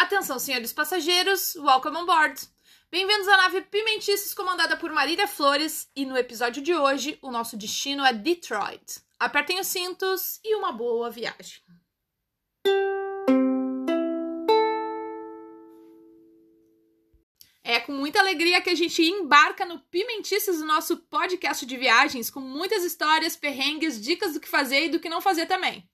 Atenção, senhores passageiros, welcome on board. Bem-vindos à nave Pimentices comandada por Marília Flores e no episódio de hoje o nosso destino é Detroit. Apertem os cintos e uma boa viagem. É com muita alegria que a gente embarca no Pimentices, o nosso podcast de viagens, com muitas histórias, perrengues, dicas do que fazer e do que não fazer também.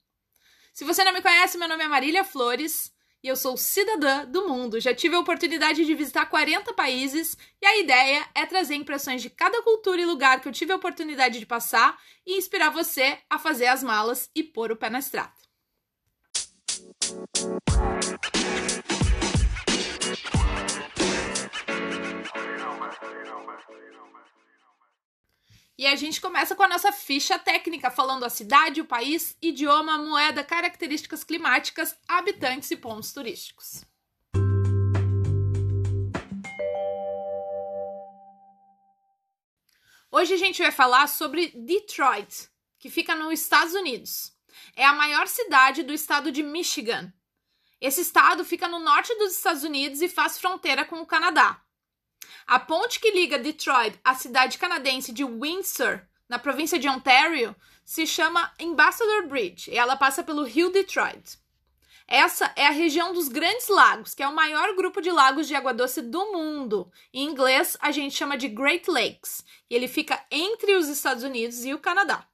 Se você não me conhece, meu nome é Marília Flores e eu sou cidadã do mundo. Já tive a oportunidade de visitar 40 países e a ideia é trazer impressões de cada cultura e lugar que eu tive a oportunidade de passar e inspirar você a fazer as malas e pôr o pé na estrada. E a gente começa com a nossa ficha técnica, falando a cidade, o país, idioma, moeda, características climáticas, habitantes e pontos turísticos. Hoje a gente vai falar sobre Detroit, que fica nos Estados Unidos. É a maior cidade do estado de Michigan. Esse estado fica no norte dos Estados Unidos e faz fronteira com o Canadá. A ponte que liga Detroit à cidade canadense de Windsor, na província de Ontario, se chama Ambassador Bridge e ela passa pelo rio Detroit. Essa é a região dos Grandes Lagos, que é o maior grupo de lagos de água doce do mundo. Em inglês, a gente chama de Great Lakes, e ele fica entre os Estados Unidos e o Canadá.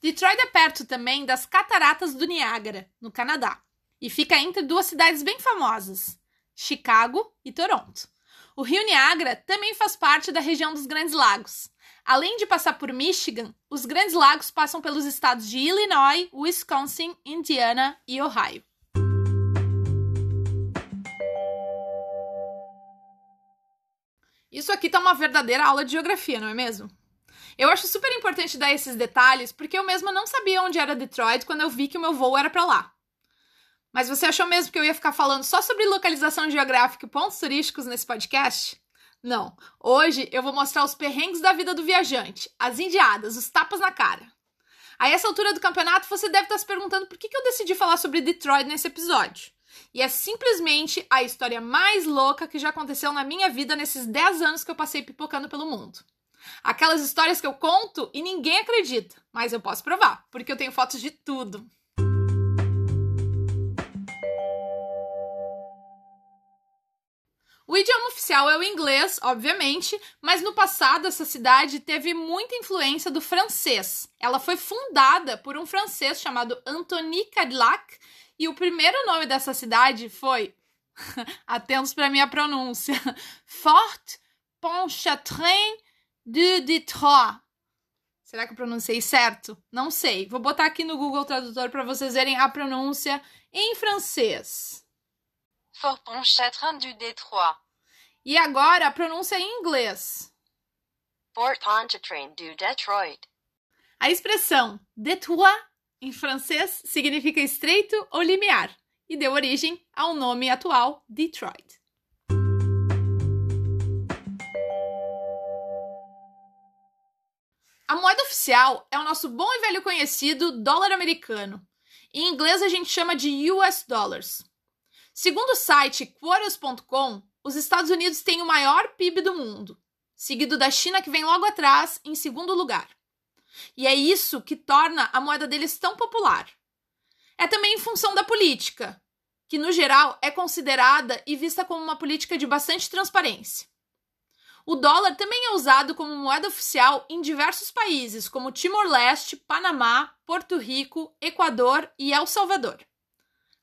Detroit é perto também das Cataratas do Niágara, no Canadá, e fica entre duas cidades bem famosas, Chicago e Toronto. O rio Niagara também faz parte da região dos Grandes Lagos. Além de passar por Michigan, os Grandes Lagos passam pelos estados de Illinois, Wisconsin, Indiana e Ohio. Isso aqui tá uma verdadeira aula de geografia, não é mesmo? Eu acho super importante dar esses detalhes porque eu mesma não sabia onde era Detroit quando eu vi que o meu voo era para lá. Mas você achou mesmo que eu ia ficar falando só sobre localização geográfica e pontos turísticos nesse podcast? Não. Hoje eu vou mostrar os perrengues da vida do viajante, as indiadas, os tapas na cara. A essa altura do campeonato, você deve estar se perguntando por que, eu decidi falar sobre Detroit nesse episódio. E é simplesmente a história mais louca que já aconteceu na minha vida nesses 10 anos que eu passei pipocando pelo mundo. Aquelas histórias que eu conto e ninguém acredita, mas eu posso provar, porque eu tenho fotos de tudo. O idioma oficial é o inglês, obviamente, mas no passado essa cidade teve muita influência do francês. Ela foi fundada por um francês chamado Anthony Cadillac e o primeiro nome dessa cidade foi, atentos para minha pronúncia, Fort Pontchartrain de Detroit. Será que eu pronunciei certo? Não sei. Vou botar aqui no Google Tradutor para vocês verem a pronúncia em francês. Fort Pontchartrain du Détroit. E agora a pronúncia em inglês. Fort Pontchartrain du Detroit. A expressão Détroit em francês significa estreito ou limiar e deu origem ao nome atual Detroit. A moeda oficial é o nosso bom e velho conhecido dólar americano. Em inglês a gente chama de US dollars. Segundo o site Quarters.com, os Estados Unidos têm o maior PIB do mundo, seguido da China, que vem logo atrás, em segundo lugar. E é isso que torna a moeda deles tão popular. É também em função da política, que no geral é considerada e vista como uma política de bastante transparência. O dólar também é usado como moeda oficial em diversos países, como Timor-Leste, Panamá, Porto Rico, Equador e El Salvador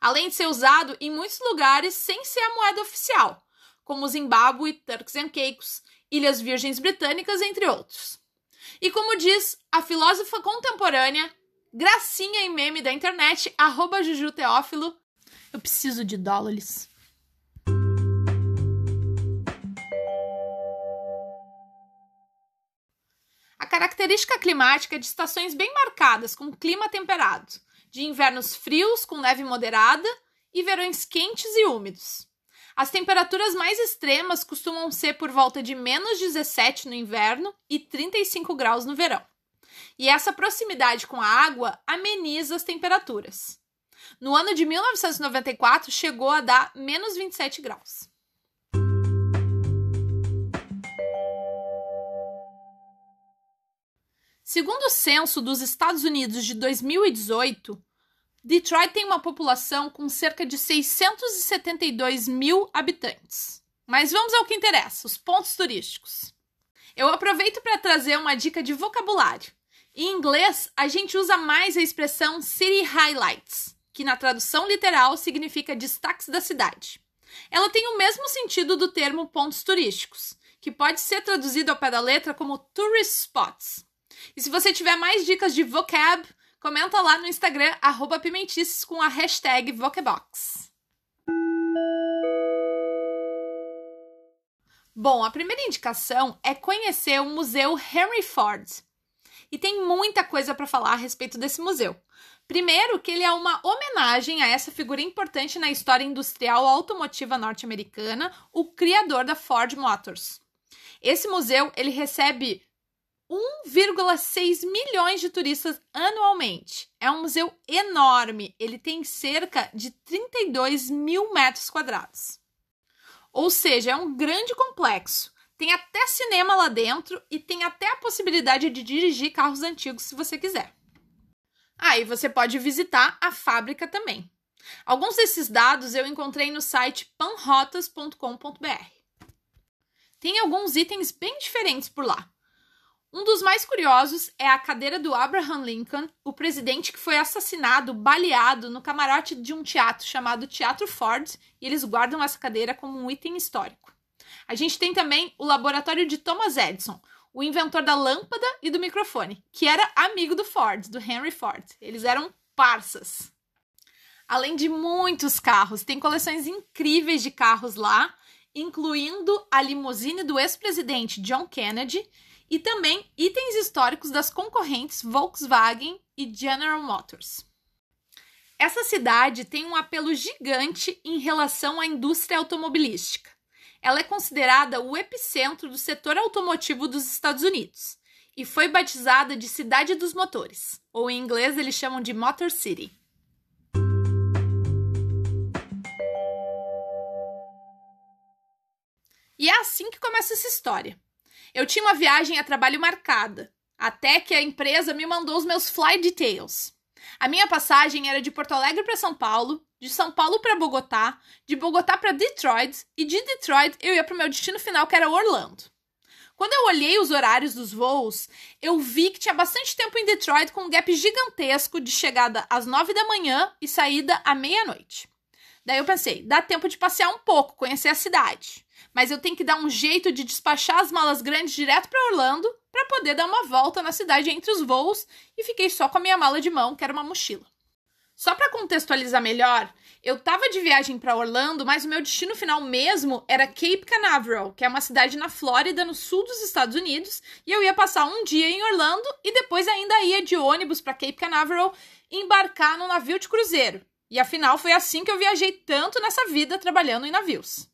além de ser usado em muitos lugares sem ser a moeda oficial, como Zimbábue, Turks and Caicos, Ilhas Virgens Britânicas, entre outros. E como diz a filósofa contemporânea, gracinha e meme da internet, arroba Juju Teófilo, eu preciso de dólares. A característica climática é de estações bem marcadas, com clima temperado, de invernos frios com neve moderada e verões quentes e úmidos. As temperaturas mais extremas costumam ser por volta de menos 17 no inverno e 35 graus no verão. E essa proximidade com a água ameniza as temperaturas. No ano de 1994, chegou a dar menos 27 graus. Segundo o censo dos Estados Unidos de 2018, Detroit tem uma população com cerca de 672 mil habitantes. Mas vamos ao que interessa: os pontos turísticos. Eu aproveito para trazer uma dica de vocabulário. Em inglês, a gente usa mais a expressão city highlights, que na tradução literal significa destaques da cidade. Ela tem o mesmo sentido do termo pontos turísticos, que pode ser traduzido ao pé da letra como tourist spots. E se você tiver mais dicas de vocab, comenta lá no Instagram, pimentices, com a hashtag Vocebox. Bom, a primeira indicação é conhecer o Museu Henry Ford. E tem muita coisa para falar a respeito desse museu. Primeiro, que ele é uma homenagem a essa figura importante na história industrial automotiva norte-americana, o criador da Ford Motors. Esse museu, ele recebe 1,6 milhões de turistas anualmente. É um museu enorme, ele tem cerca de 32 mil metros quadrados. Ou seja, é um grande complexo. Tem até cinema lá dentro e tem até a possibilidade de dirigir carros antigos se você quiser. Aí ah, você pode visitar a fábrica também. Alguns desses dados eu encontrei no site panrotas.com.br. Tem alguns itens bem diferentes por lá. Um dos mais curiosos é a cadeira do Abraham Lincoln, o presidente que foi assassinado, baleado no camarote de um teatro chamado Teatro Ford, e eles guardam essa cadeira como um item histórico. A gente tem também o laboratório de Thomas Edison, o inventor da lâmpada e do microfone, que era amigo do Ford, do Henry Ford. Eles eram parças. Além de muitos carros, tem coleções incríveis de carros lá, incluindo a limusine do ex-presidente John Kennedy e também itens históricos das concorrentes Volkswagen e General Motors. Essa cidade tem um apelo gigante em relação à indústria automobilística. Ela é considerada o epicentro do setor automotivo dos Estados Unidos e foi batizada de Cidade dos Motores, ou em inglês eles chamam de Motor City. E é assim que começa essa história. Eu tinha uma viagem a trabalho marcada, até que a empresa me mandou os meus fly details. A minha passagem era de Porto Alegre para São Paulo, de São Paulo para Bogotá, de Bogotá para Detroit e de Detroit eu ia para o meu destino final, que era Orlando. Quando eu olhei os horários dos voos, eu vi que tinha bastante tempo em Detroit com um gap gigantesco de chegada às nove da manhã e saída à meia-noite. Daí eu pensei, dá tempo de passear um pouco, conhecer a cidade mas eu tenho que dar um jeito de despachar as malas grandes direto para Orlando para poder dar uma volta na cidade entre os voos e fiquei só com a minha mala de mão, que era uma mochila. Só para contextualizar melhor, eu estava de viagem para Orlando, mas o meu destino final mesmo era Cape Canaveral, que é uma cidade na Flórida, no sul dos Estados Unidos, e eu ia passar um dia em Orlando e depois ainda ia de ônibus para Cape Canaveral embarcar num navio de cruzeiro. E afinal foi assim que eu viajei tanto nessa vida trabalhando em navios.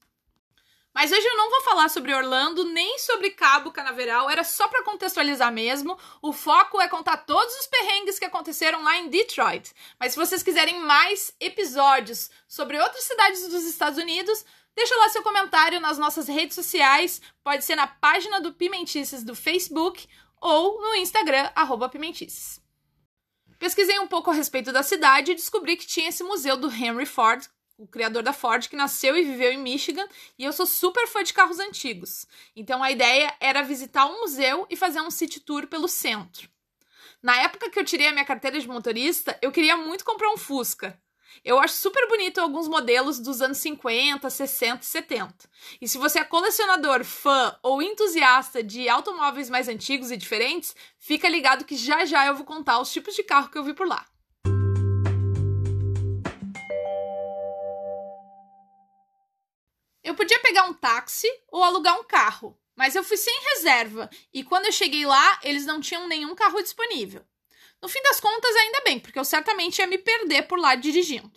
Mas hoje eu não vou falar sobre Orlando nem sobre Cabo Canaveral, era só para contextualizar mesmo. O foco é contar todos os perrengues que aconteceram lá em Detroit. Mas se vocês quiserem mais episódios sobre outras cidades dos Estados Unidos, deixa lá seu comentário nas nossas redes sociais, pode ser na página do Pimentices do Facebook ou no Instagram @pimentices. Pesquisei um pouco a respeito da cidade e descobri que tinha esse museu do Henry Ford o criador da Ford, que nasceu e viveu em Michigan, e eu sou super fã de carros antigos. Então a ideia era visitar um museu e fazer um city tour pelo centro. Na época que eu tirei a minha carteira de motorista, eu queria muito comprar um Fusca. Eu acho super bonito alguns modelos dos anos 50, 60 e 70. E se você é colecionador, fã ou entusiasta de automóveis mais antigos e diferentes, fica ligado que já já eu vou contar os tipos de carro que eu vi por lá. Eu podia pegar um táxi ou alugar um carro, mas eu fui sem reserva e quando eu cheguei lá, eles não tinham nenhum carro disponível. No fim das contas, ainda bem, porque eu certamente ia me perder por lá dirigindo.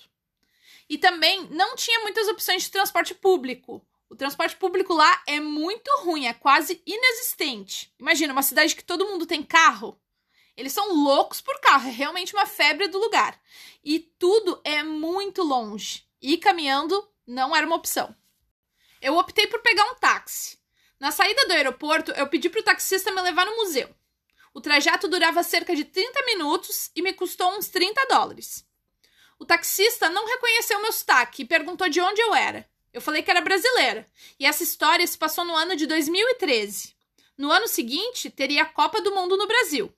E também não tinha muitas opções de transporte público. O transporte público lá é muito ruim, é quase inexistente. Imagina, uma cidade que todo mundo tem carro. Eles são loucos por carro, é realmente uma febre do lugar. E tudo é muito longe. E caminhando não era uma opção. Eu optei por pegar um táxi. Na saída do aeroporto, eu pedi para o taxista me levar no museu. O trajeto durava cerca de 30 minutos e me custou uns 30 dólares. O taxista não reconheceu meu sotaque e perguntou de onde eu era. Eu falei que era brasileira. E essa história se passou no ano de 2013. No ano seguinte, teria a Copa do Mundo no Brasil.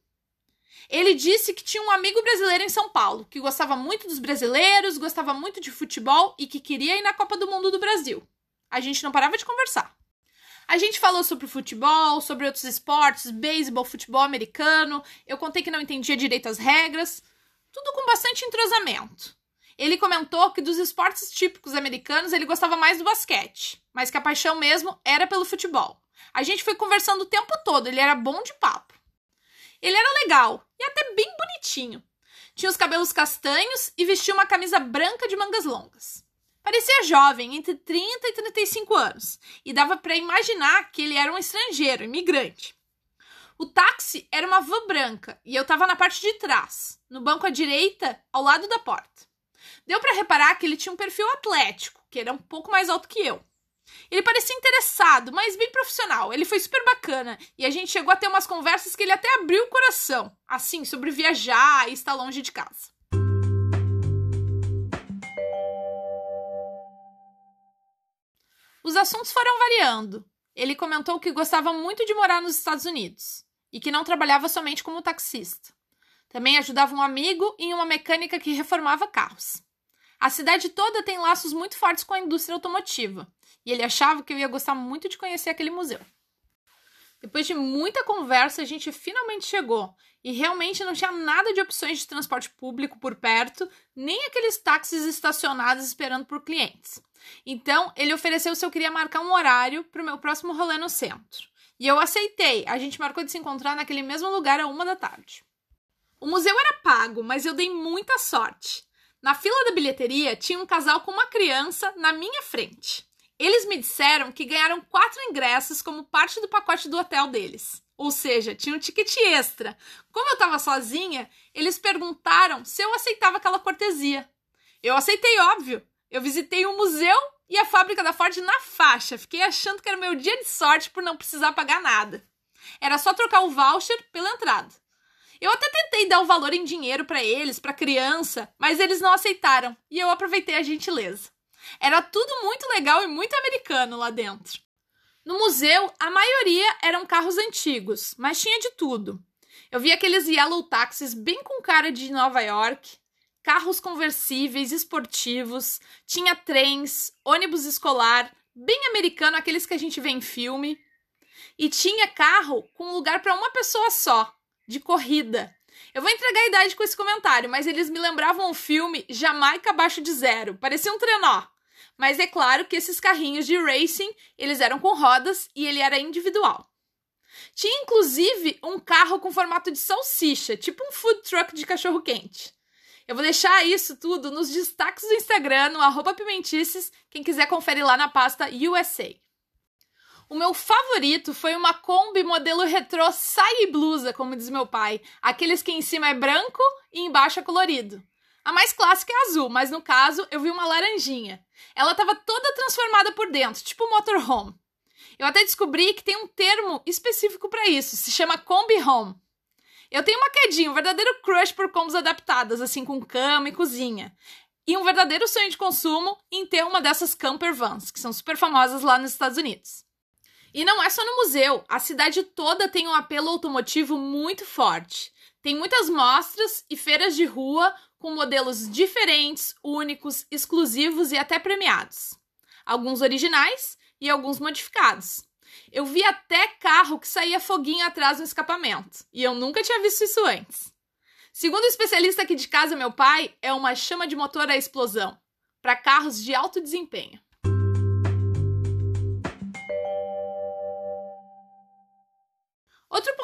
Ele disse que tinha um amigo brasileiro em São Paulo, que gostava muito dos brasileiros, gostava muito de futebol e que queria ir na Copa do Mundo do Brasil. A gente não parava de conversar. A gente falou sobre futebol, sobre outros esportes, beisebol, futebol americano. Eu contei que não entendia direito as regras. Tudo com bastante entrosamento. Ele comentou que dos esportes típicos americanos ele gostava mais do basquete, mas que a paixão mesmo era pelo futebol. A gente foi conversando o tempo todo, ele era bom de papo. Ele era legal e até bem bonitinho. Tinha os cabelos castanhos e vestia uma camisa branca de mangas longas. Parecia jovem, entre 30 e 35 anos, e dava para imaginar que ele era um estrangeiro, imigrante. O táxi era uma van branca e eu estava na parte de trás, no banco à direita, ao lado da porta. Deu para reparar que ele tinha um perfil atlético, que era um pouco mais alto que eu. Ele parecia interessado, mas bem profissional. Ele foi super bacana e a gente chegou a ter umas conversas que ele até abriu o coração, assim, sobre viajar e estar longe de casa. Os assuntos foram variando. Ele comentou que gostava muito de morar nos Estados Unidos e que não trabalhava somente como taxista. Também ajudava um amigo em uma mecânica que reformava carros. A cidade toda tem laços muito fortes com a indústria automotiva e ele achava que eu ia gostar muito de conhecer aquele museu. Depois de muita conversa, a gente finalmente chegou e realmente não tinha nada de opções de transporte público por perto, nem aqueles táxis estacionados esperando por clientes. Então, ele ofereceu se eu queria marcar um horário para o meu próximo rolê no centro. E eu aceitei. A gente marcou de se encontrar naquele mesmo lugar a uma da tarde. O museu era pago, mas eu dei muita sorte. Na fila da bilheteria tinha um casal com uma criança na minha frente. Eles me disseram que ganharam quatro ingressos como parte do pacote do hotel deles. Ou seja, tinha um ticket extra. Como eu estava sozinha, eles perguntaram se eu aceitava aquela cortesia. Eu aceitei, óbvio. Eu visitei o museu e a fábrica da Ford na faixa. Fiquei achando que era meu dia de sorte por não precisar pagar nada. Era só trocar o voucher pela entrada. Eu até tentei dar o um valor em dinheiro para eles, para criança, mas eles não aceitaram e eu aproveitei a gentileza. Era tudo muito legal e muito americano lá dentro. No museu, a maioria eram carros antigos, mas tinha de tudo. Eu vi aqueles yellow taxis bem com cara de Nova York, carros conversíveis esportivos, tinha trens, ônibus escolar, bem americano, aqueles que a gente vê em filme. E tinha carro com lugar para uma pessoa só, de corrida. Eu vou entregar a idade com esse comentário, mas eles me lembravam o filme Jamaica abaixo de zero. Parecia um trenó. Mas é claro que esses carrinhos de racing, eles eram com rodas e ele era individual. Tinha inclusive um carro com formato de salsicha, tipo um food truck de cachorro quente. Eu vou deixar isso tudo nos destaques do Instagram, no arroba Pimentices, quem quiser confere lá na pasta USA. O meu favorito foi uma Kombi modelo retrô saia e blusa, como diz meu pai. Aqueles que em cima é branco e embaixo é colorido. A mais clássica é azul, mas no caso eu vi uma laranjinha. Ela estava toda transformada por dentro, tipo motorhome. Eu até descobri que tem um termo específico para isso, se chama Kombi Home. Eu tenho uma quedinha, um verdadeiro crush por combos adaptadas, assim, com cama e cozinha. E um verdadeiro sonho de consumo em ter uma dessas camper vans, que são super famosas lá nos Estados Unidos. E não é só no museu, a cidade toda tem um apelo automotivo muito forte. Tem muitas mostras e feiras de rua com modelos diferentes, únicos, exclusivos e até premiados. Alguns originais e alguns modificados. Eu vi até carro que saía foguinho atrás no escapamento, e eu nunca tinha visto isso antes. Segundo o especialista aqui de casa, meu pai, é uma chama de motor à explosão para carros de alto desempenho.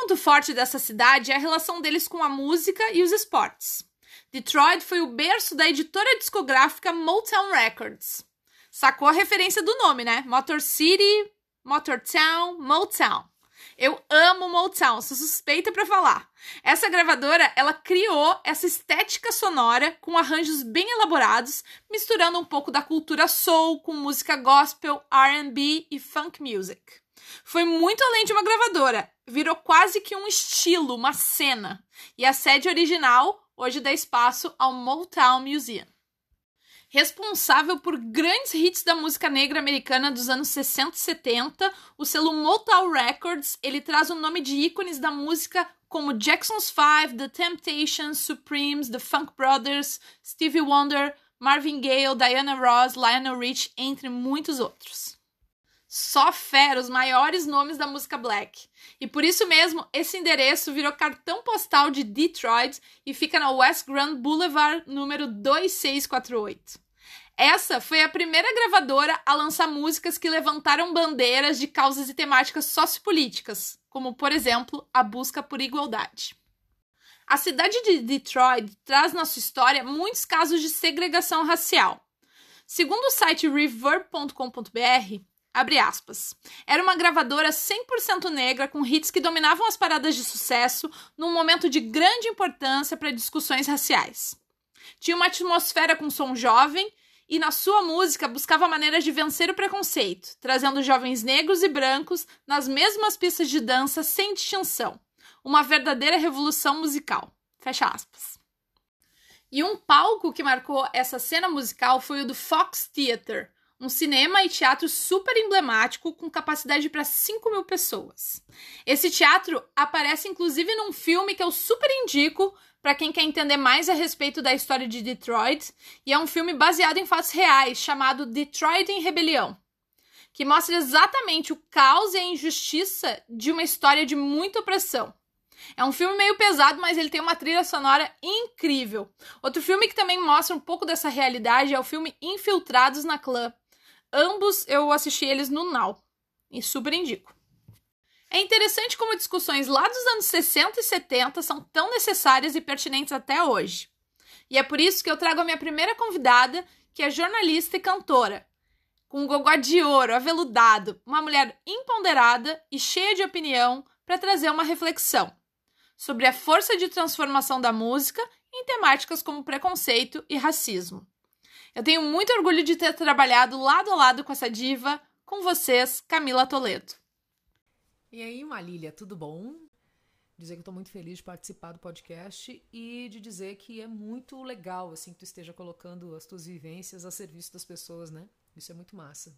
Ponto forte dessa cidade é a relação deles com a música e os esportes. Detroit foi o berço da editora discográfica Motown Records. Sacou a referência do nome, né? Motor City, Motortown, Motown. Eu amo Motown, sou suspeita para falar. Essa gravadora, ela criou essa estética sonora com arranjos bem elaborados, misturando um pouco da cultura soul com música gospel, R&B e funk music. Foi muito além de uma gravadora, virou quase que um estilo, uma cena. E a sede original hoje dá espaço ao Motown Museum responsável por grandes hits da música negra americana dos anos 60 e 70. O selo Motown Records, ele traz o nome de ícones da música como Jackson's Five, The Temptations, Supremes, The Funk Brothers, Stevie Wonder, Marvin Gaye, Diana Ross, Lionel Rich, entre muitos outros. Só fera, os maiores nomes da música black. E por isso mesmo, esse endereço virou cartão postal de Detroit e fica na West Grand Boulevard, número 2648. Essa foi a primeira gravadora a lançar músicas que levantaram bandeiras de causas e temáticas sociopolíticas, como, por exemplo, a busca por igualdade. A cidade de Detroit traz na sua história muitos casos de segregação racial. Segundo o site reverb.com.br, abre aspas, era uma gravadora 100% negra com hits que dominavam as paradas de sucesso num momento de grande importância para discussões raciais. Tinha uma atmosfera com som jovem e na sua música buscava maneiras de vencer o preconceito, trazendo jovens negros e brancos nas mesmas pistas de dança sem distinção. Uma verdadeira revolução musical. Fecha aspas. E um palco que marcou essa cena musical foi o do Fox Theatre, um cinema e teatro super emblemático com capacidade para 5 mil pessoas. Esse teatro aparece inclusive num filme que eu super indico para quem quer entender mais a respeito da história de Detroit, e é um filme baseado em fatos reais chamado Detroit em Rebelião, que mostra exatamente o caos e a injustiça de uma história de muita opressão. É um filme meio pesado, mas ele tem uma trilha sonora incrível. Outro filme que também mostra um pouco dessa realidade é o filme Infiltrados na Clã. Ambos eu assisti eles no Now e super indico. É interessante como discussões lá dos anos 60 e 70 são tão necessárias e pertinentes até hoje. E é por isso que eu trago a minha primeira convidada, que é jornalista e cantora, com um gogó de ouro, aveludado, uma mulher empoderada e cheia de opinião para trazer uma reflexão sobre a força de transformação da música em temáticas como preconceito e racismo. Eu tenho muito orgulho de ter trabalhado lado a lado com essa diva, com vocês, Camila Toledo. E aí, Malília, tudo bom? Dizer que tô muito feliz de participar do podcast e de dizer que é muito legal, assim, que tu esteja colocando as tuas vivências a serviço das pessoas, né? Isso é muito massa.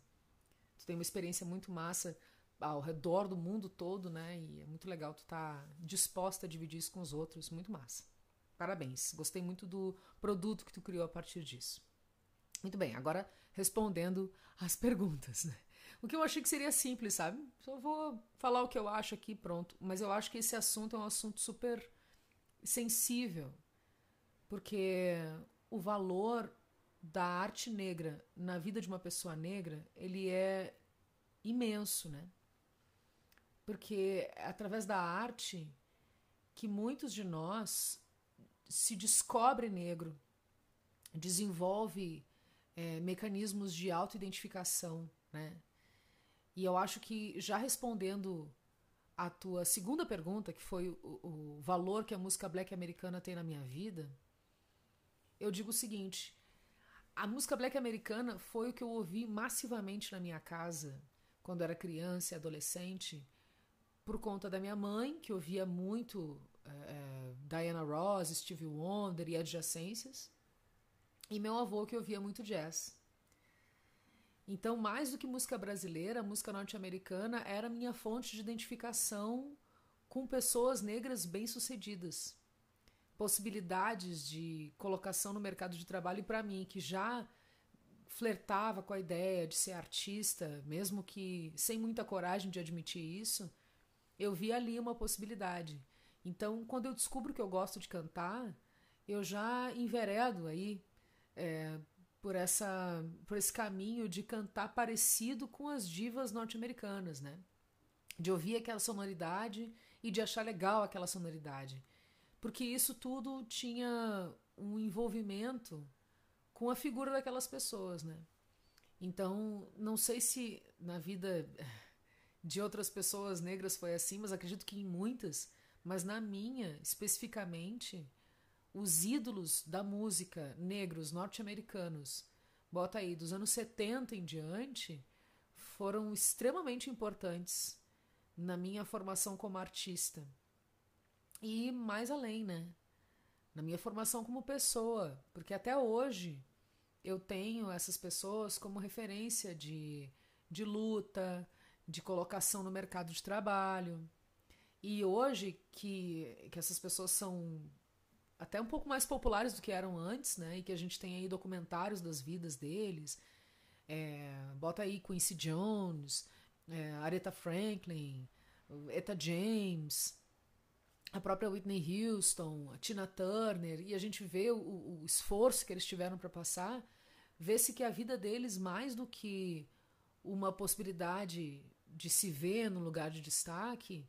Tu tem uma experiência muito massa ao redor do mundo todo, né? E é muito legal tu estar tá disposta a dividir isso com os outros. Muito massa. Parabéns. Gostei muito do produto que tu criou a partir disso. Muito bem, agora respondendo às perguntas, né? O que eu achei que seria simples, sabe? Só vou falar o que eu acho aqui, pronto. Mas eu acho que esse assunto é um assunto super sensível, porque o valor da arte negra na vida de uma pessoa negra, ele é imenso, né? Porque é através da arte que muitos de nós se descobre negro, desenvolve é, mecanismos de autoidentificação, né? E eu acho que já respondendo a tua segunda pergunta, que foi o, o valor que a música black americana tem na minha vida, eu digo o seguinte: a música black americana foi o que eu ouvi massivamente na minha casa quando era criança e adolescente, por conta da minha mãe, que ouvia muito é, Diana Ross, Stevie Wonder e adjacências, e meu avô, que ouvia muito jazz. Então, mais do que música brasileira, música norte-americana era minha fonte de identificação com pessoas negras bem-sucedidas. Possibilidades de colocação no mercado de trabalho para mim, que já flertava com a ideia de ser artista, mesmo que sem muita coragem de admitir isso, eu vi ali uma possibilidade. Então, quando eu descubro que eu gosto de cantar, eu já enveredo aí é, por essa por esse caminho de cantar parecido com as divas norte-americanas, né? De ouvir aquela sonoridade e de achar legal aquela sonoridade. Porque isso tudo tinha um envolvimento com a figura daquelas pessoas, né? Então, não sei se na vida de outras pessoas negras foi assim, mas acredito que em muitas, mas na minha, especificamente, os ídolos da música negros norte-americanos, bota aí, dos anos 70 em diante, foram extremamente importantes na minha formação como artista. E mais além, né? Na minha formação como pessoa, porque até hoje eu tenho essas pessoas como referência de, de luta, de colocação no mercado de trabalho. E hoje que, que essas pessoas são até um pouco mais populares do que eram antes, né? E que a gente tem aí documentários das vidas deles. É, bota aí Quincy Jones, é, Aretha Franklin, Etta James, a própria Whitney Houston, a Tina Turner, e a gente vê o, o esforço que eles tiveram para passar, vê-se que a vida deles, mais do que uma possibilidade de se ver no lugar de destaque,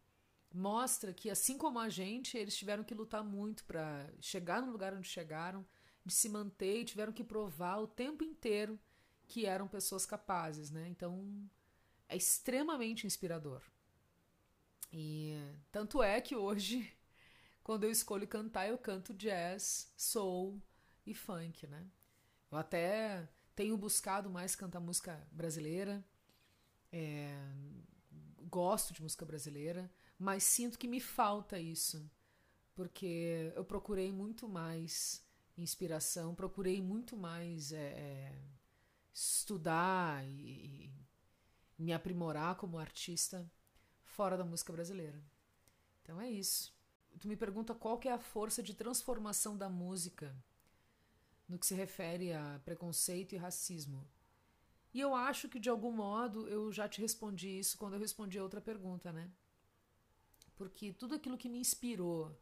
mostra que, assim como a gente, eles tiveram que lutar muito para chegar no lugar onde chegaram, de se manter e tiveram que provar o tempo inteiro que eram pessoas capazes, né? Então, é extremamente inspirador. E tanto é que hoje, quando eu escolho cantar, eu canto jazz, soul e funk, né? Eu até tenho buscado mais cantar música brasileira, é, gosto de música brasileira, mas sinto que me falta isso, porque eu procurei muito mais inspiração, procurei muito mais é, é estudar e, e me aprimorar como artista fora da música brasileira. Então é isso. Tu me pergunta qual que é a força de transformação da música no que se refere a preconceito e racismo. E eu acho que de algum modo eu já te respondi isso quando eu respondi a outra pergunta, né? Porque tudo aquilo que me inspirou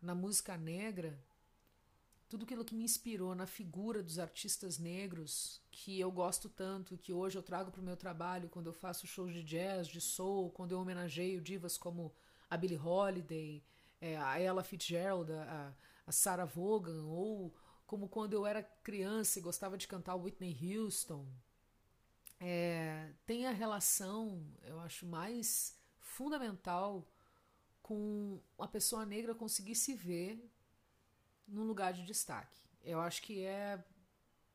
na música negra, tudo aquilo que me inspirou na figura dos artistas negros, que eu gosto tanto, que hoje eu trago para o meu trabalho quando eu faço shows de jazz, de soul, quando eu homenageio divas como a Billie Holiday, é, a Ella Fitzgerald, a, a Sarah Vaughan, ou como quando eu era criança e gostava de cantar Whitney Houston, é, tem a relação, eu acho, mais fundamental com a pessoa negra conseguir se ver num lugar de destaque. Eu acho que é.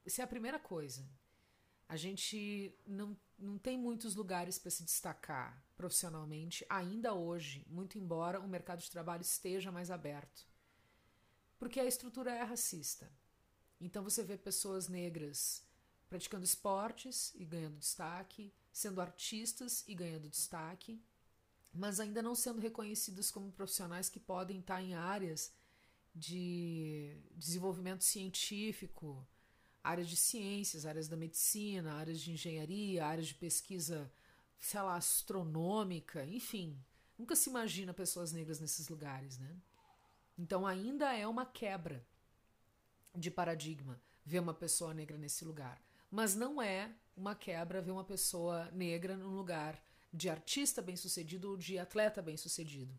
Essa é a primeira coisa. A gente não, não tem muitos lugares para se destacar profissionalmente, ainda hoje, muito embora o mercado de trabalho esteja mais aberto. Porque a estrutura é racista. Então você vê pessoas negras praticando esportes e ganhando destaque, sendo artistas e ganhando destaque, mas ainda não sendo reconhecidas como profissionais que podem estar em áreas de desenvolvimento científico, áreas de ciências, áreas da medicina, áreas de engenharia, áreas de pesquisa, sei lá, astronômica, enfim. Nunca se imagina pessoas negras nesses lugares, né? Então ainda é uma quebra de paradigma ver uma pessoa negra nesse lugar. Mas não é uma quebra ver uma pessoa negra num lugar de artista bem-sucedido ou de atleta bem-sucedido.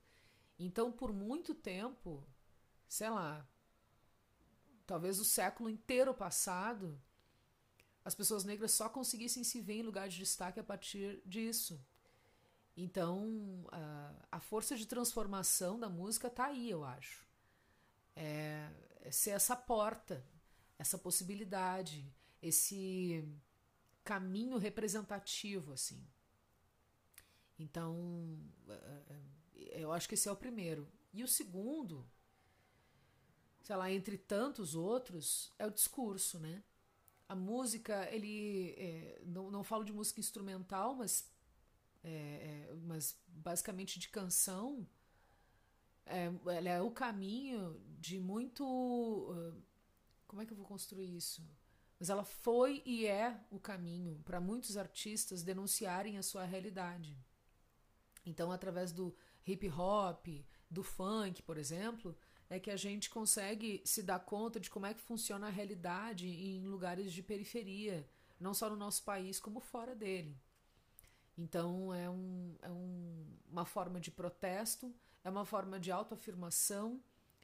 Então, por muito tempo, sei lá, talvez o século inteiro passado, as pessoas negras só conseguissem se ver em lugar de destaque a partir disso. Então, a, a força de transformação da música está aí, eu acho. É, é ser essa porta, essa possibilidade, esse caminho representativo, assim. Então, é, é, eu acho que esse é o primeiro. E o segundo, sei lá, entre tantos outros, é o discurso, né? A música, ele. É, não, não falo de música instrumental, mas, é, mas basicamente de canção. É, ela é o caminho de muito. Como é que eu vou construir isso? Mas ela foi e é o caminho para muitos artistas denunciarem a sua realidade. Então, através do hip hop, do funk, por exemplo, é que a gente consegue se dar conta de como é que funciona a realidade em lugares de periferia, não só no nosso país, como fora dele. Então, é, um, é um, uma forma de protesto, é uma forma de autoafirmação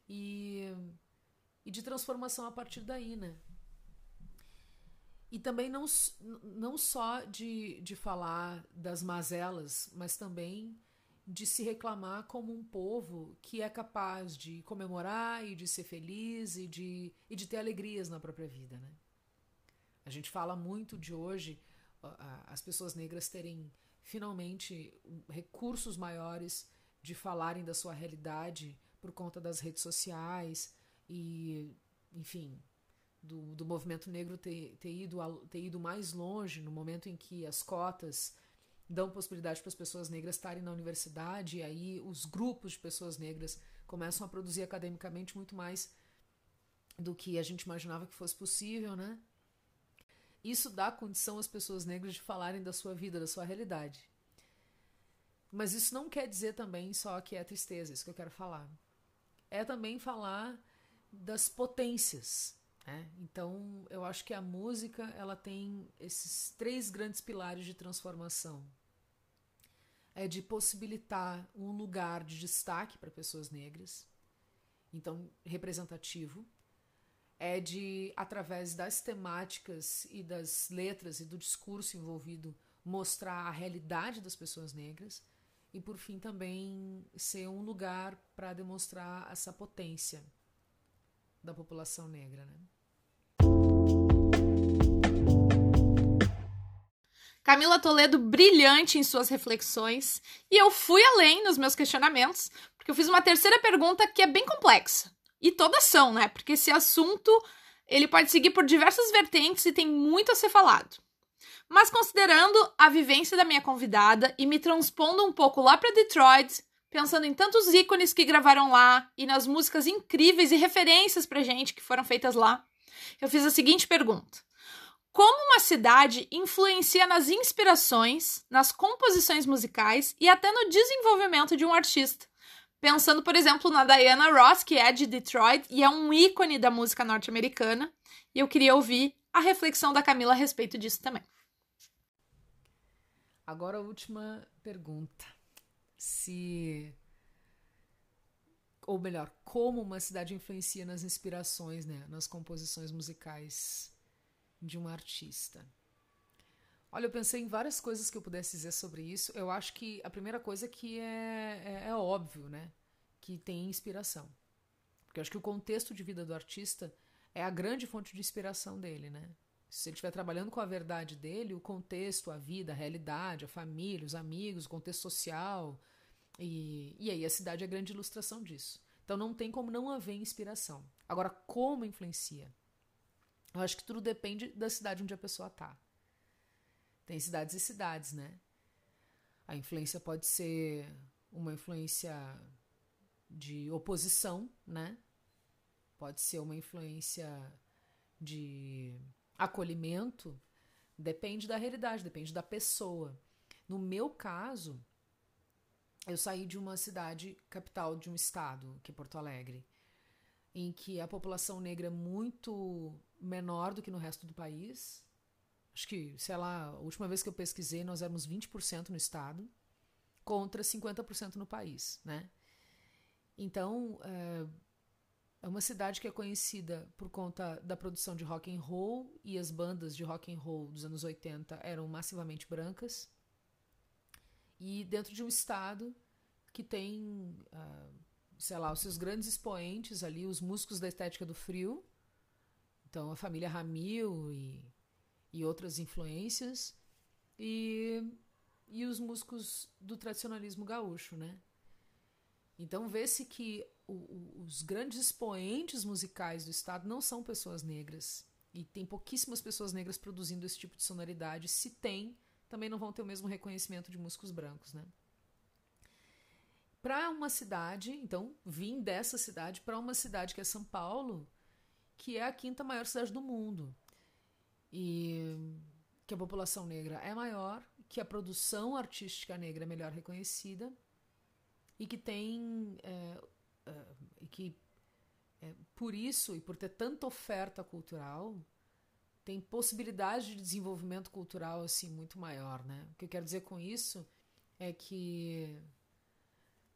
e, e de transformação a partir daí, né? E também não, não só de, de falar das mazelas, mas também de se reclamar como um povo que é capaz de comemorar e de ser feliz e de, e de ter alegrias na própria vida. Né? A gente fala muito de hoje as pessoas negras terem finalmente recursos maiores de falarem da sua realidade por conta das redes sociais e, enfim, do, do movimento negro ter, ter, ido, ter ido mais longe no momento em que as cotas dão possibilidade para as pessoas negras estarem na universidade e aí os grupos de pessoas negras começam a produzir academicamente muito mais do que a gente imaginava que fosse possível, né? Isso dá condição às pessoas negras de falarem da sua vida, da sua realidade. Mas isso não quer dizer também só que é tristeza, isso que eu quero falar. É também falar das potências, é, então, eu acho que a música ela tem esses três grandes pilares de transformação. É de possibilitar um lugar de destaque para pessoas negras, então representativo. É de, através das temáticas e das letras e do discurso envolvido, mostrar a realidade das pessoas negras. E, por fim, também ser um lugar para demonstrar essa potência da população negra. Né? Camila Toledo brilhante em suas reflexões, e eu fui além nos meus questionamentos, porque eu fiz uma terceira pergunta que é bem complexa. E todas são, né? Porque esse assunto ele pode seguir por diversas vertentes e tem muito a ser falado. Mas considerando a vivência da minha convidada e me transpondo um pouco lá para Detroit, pensando em tantos ícones que gravaram lá e nas músicas incríveis e referências pra gente que foram feitas lá, eu fiz a seguinte pergunta: como uma cidade influencia nas inspirações, nas composições musicais e até no desenvolvimento de um artista. Pensando, por exemplo, na Diana Ross, que é de Detroit e é um ícone da música norte-americana, e eu queria ouvir a reflexão da Camila a respeito disso também. Agora a última pergunta. Se ou melhor, como uma cidade influencia nas inspirações, né, nas composições musicais de um artista? Olha, eu pensei em várias coisas que eu pudesse dizer sobre isso. Eu acho que a primeira coisa que é, é, é óbvio, né? Que tem inspiração. Porque eu acho que o contexto de vida do artista é a grande fonte de inspiração dele, né? Se ele estiver trabalhando com a verdade dele, o contexto, a vida, a realidade, a família, os amigos, o contexto social. E, e aí a cidade é a grande ilustração disso. Então não tem como não haver inspiração. Agora, como influencia? Eu acho que tudo depende da cidade onde a pessoa tá. Tem cidades e cidades, né? A influência pode ser uma influência de oposição, né? Pode ser uma influência de acolhimento. Depende da realidade, depende da pessoa. No meu caso, eu saí de uma cidade capital de um estado, que é Porto Alegre, em que a população negra é muito menor do que no resto do país. Acho que, sei lá, a última vez que eu pesquisei, nós éramos 20% no estado contra 50% no país, né? Então, é, é uma cidade que é conhecida por conta da produção de rock and roll e as bandas de rock and roll dos anos 80 eram massivamente brancas. E dentro de um estado que tem, uh, sei lá, os seus grandes expoentes ali, os músicos da estética do frio, então, a família Ramil e, e outras influências. E, e os músicos do tradicionalismo gaúcho, né? Então, vê-se que o, o, os grandes expoentes musicais do Estado não são pessoas negras. E tem pouquíssimas pessoas negras produzindo esse tipo de sonoridade. Se tem, também não vão ter o mesmo reconhecimento de músicos brancos, né? Para uma cidade, então, vim dessa cidade para uma cidade que é São Paulo, que é a quinta maior cidade do mundo. E que a população negra é maior, que a produção artística negra é melhor reconhecida e que tem. É, é, e que é, por isso e por ter tanta oferta cultural, tem possibilidade de desenvolvimento cultural assim muito maior, né? O que eu quero dizer com isso é que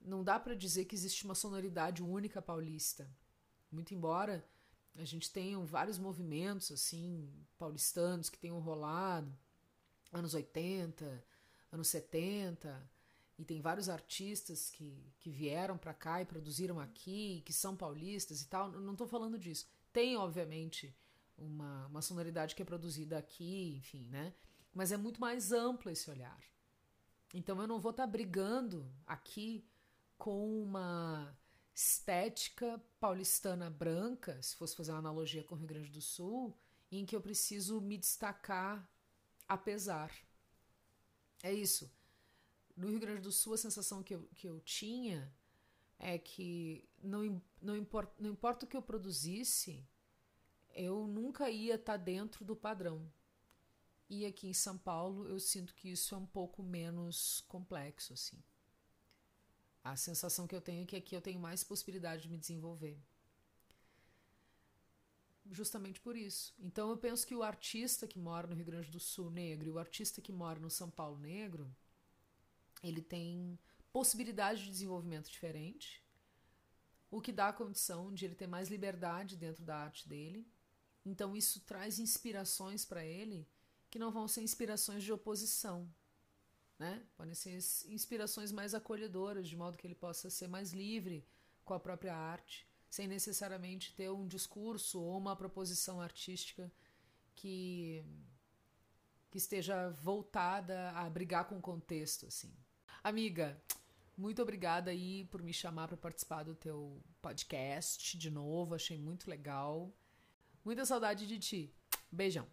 não dá para dizer que existe uma sonoridade única paulista. Muito embora A gente tem vários movimentos assim paulistanos que tenham rolado anos 80, anos 70, e tem vários artistas que, que vieram para cá e produziram aqui, que são paulistas e tal. Não estou falando disso. Tem, obviamente, uma, uma sonoridade que é produzida aqui, enfim, né? Mas é muito mais amplo esse olhar. Então eu não vou estar tá brigando aqui com uma estética paulistana branca, se fosse fazer uma analogia com o Rio Grande do Sul, em que eu preciso me destacar apesar. É isso. No Rio Grande do Sul, a sensação que eu, que eu tinha é que não, não, importa, não importa o que eu produzisse, eu nunca ia estar tá dentro do padrão. E aqui em São Paulo eu sinto que isso é um pouco menos complexo, assim. A sensação que eu tenho é que aqui eu tenho mais possibilidade de me desenvolver. Justamente por isso. Então eu penso que o artista que mora no Rio Grande do Sul negro e o artista que mora no São Paulo negro, ele tem possibilidade de desenvolvimento diferente, o que dá a condição de ele ter mais liberdade dentro da arte dele. Então isso traz inspirações para ele que não vão ser inspirações de oposição, né? Podem ser inspirações mais acolhedoras, de modo que ele possa ser mais livre com a própria arte, sem necessariamente ter um discurso ou uma proposição artística que que esteja voltada a brigar com o contexto, assim. Amiga, muito obrigada aí por me chamar para participar do teu podcast de novo, achei muito legal. Muita saudade de ti. Beijão.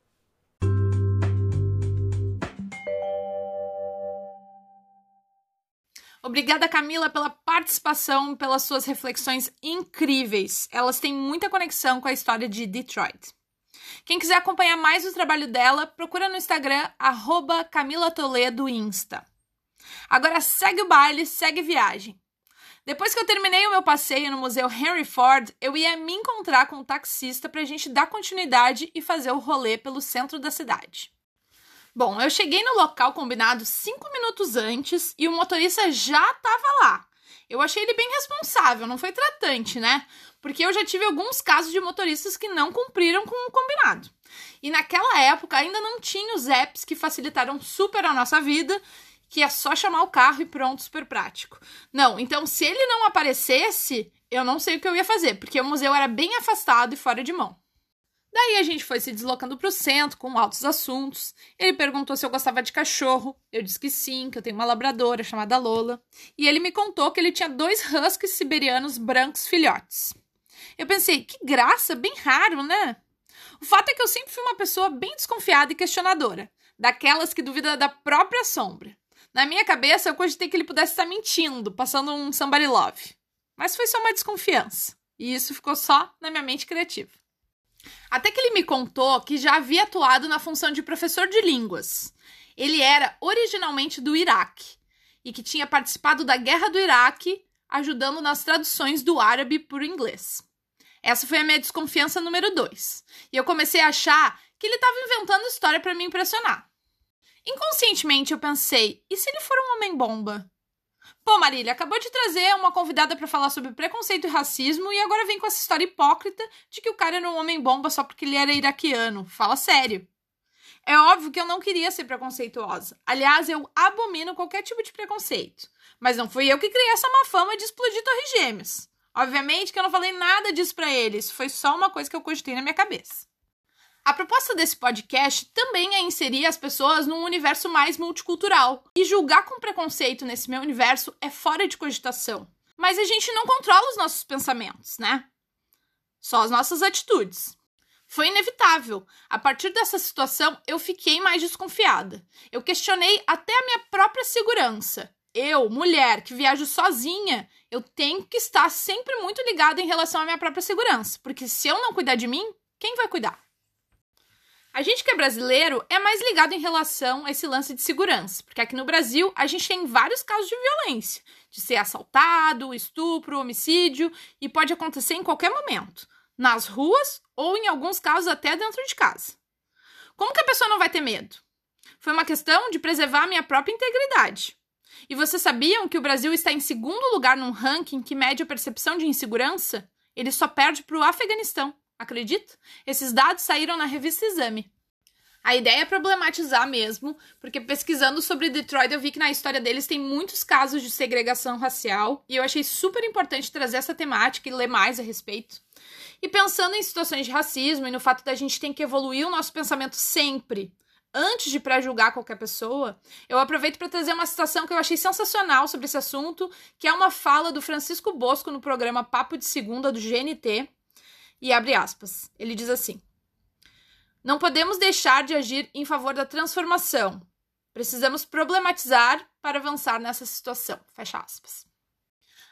Obrigada, Camila, pela participação, pelas suas reflexões incríveis. Elas têm muita conexão com a história de Detroit. Quem quiser acompanhar mais o trabalho dela, procura no Instagram, arroba Camila Toledo Insta. Agora segue o baile, segue viagem. Depois que eu terminei o meu passeio no Museu Henry Ford, eu ia me encontrar com o um taxista para a gente dar continuidade e fazer o rolê pelo centro da cidade. Bom, eu cheguei no local combinado cinco minutos antes e o motorista já estava lá. Eu achei ele bem responsável, não foi tratante, né? Porque eu já tive alguns casos de motoristas que não cumpriram com o combinado. E naquela época ainda não tinha os apps que facilitaram super a nossa vida, que é só chamar o carro e pronto, super prático. Não, então se ele não aparecesse, eu não sei o que eu ia fazer, porque o museu era bem afastado e fora de mão. Daí a gente foi se deslocando para o centro com altos assuntos. Ele perguntou se eu gostava de cachorro. Eu disse que sim, que eu tenho uma labradora chamada Lola. E ele me contou que ele tinha dois huskies siberianos brancos filhotes. Eu pensei, que graça, bem raro, né? O fato é que eu sempre fui uma pessoa bem desconfiada e questionadora, daquelas que duvida da própria sombra. Na minha cabeça, eu cogitei que ele pudesse estar mentindo, passando um somebody love. Mas foi só uma desconfiança. E isso ficou só na minha mente criativa. Até que ele me contou que já havia atuado na função de professor de línguas. Ele era originalmente do Iraque e que tinha participado da Guerra do Iraque, ajudando nas traduções do árabe para o inglês. Essa foi a minha desconfiança número dois. E eu comecei a achar que ele estava inventando história para me impressionar. Inconscientemente eu pensei: e se ele for um homem-bomba? Pô, Marília, acabou de trazer uma convidada para falar sobre preconceito e racismo e agora vem com essa história hipócrita de que o cara era um homem bomba só porque ele era iraquiano. Fala sério. É óbvio que eu não queria ser preconceituosa. Aliás, eu abomino qualquer tipo de preconceito. Mas não fui eu que criei essa má fama de explodir torres gêmeas. Obviamente que eu não falei nada disso para eles, foi só uma coisa que eu cogitei na minha cabeça. A proposta desse podcast também é inserir as pessoas num universo mais multicultural. E julgar com preconceito nesse meu universo é fora de cogitação. Mas a gente não controla os nossos pensamentos, né? Só as nossas atitudes. Foi inevitável. A partir dessa situação, eu fiquei mais desconfiada. Eu questionei até a minha própria segurança. Eu, mulher, que viajo sozinha, eu tenho que estar sempre muito ligada em relação à minha própria segurança. Porque se eu não cuidar de mim, quem vai cuidar? A gente que é brasileiro é mais ligado em relação a esse lance de segurança, porque aqui no Brasil a gente tem vários casos de violência, de ser assaltado, estupro, homicídio, e pode acontecer em qualquer momento, nas ruas ou em alguns casos até dentro de casa. Como que a pessoa não vai ter medo? Foi uma questão de preservar a minha própria integridade. E vocês sabiam que o Brasil está em segundo lugar num ranking que mede a percepção de insegurança? Ele só perde para o Afeganistão. Acredita? Esses dados saíram na revista Exame. A ideia é problematizar mesmo, porque pesquisando sobre Detroit eu vi que na história deles tem muitos casos de segregação racial e eu achei super importante trazer essa temática e ler mais a respeito. E pensando em situações de racismo e no fato da gente ter que evoluir o nosso pensamento sempre, antes de pré-julgar qualquer pessoa, eu aproveito para trazer uma citação que eu achei sensacional sobre esse assunto, que é uma fala do Francisco Bosco no programa Papo de Segunda do GNT, e abre aspas. Ele diz assim: não podemos deixar de agir em favor da transformação. Precisamos problematizar para avançar nessa situação. Fecha aspas.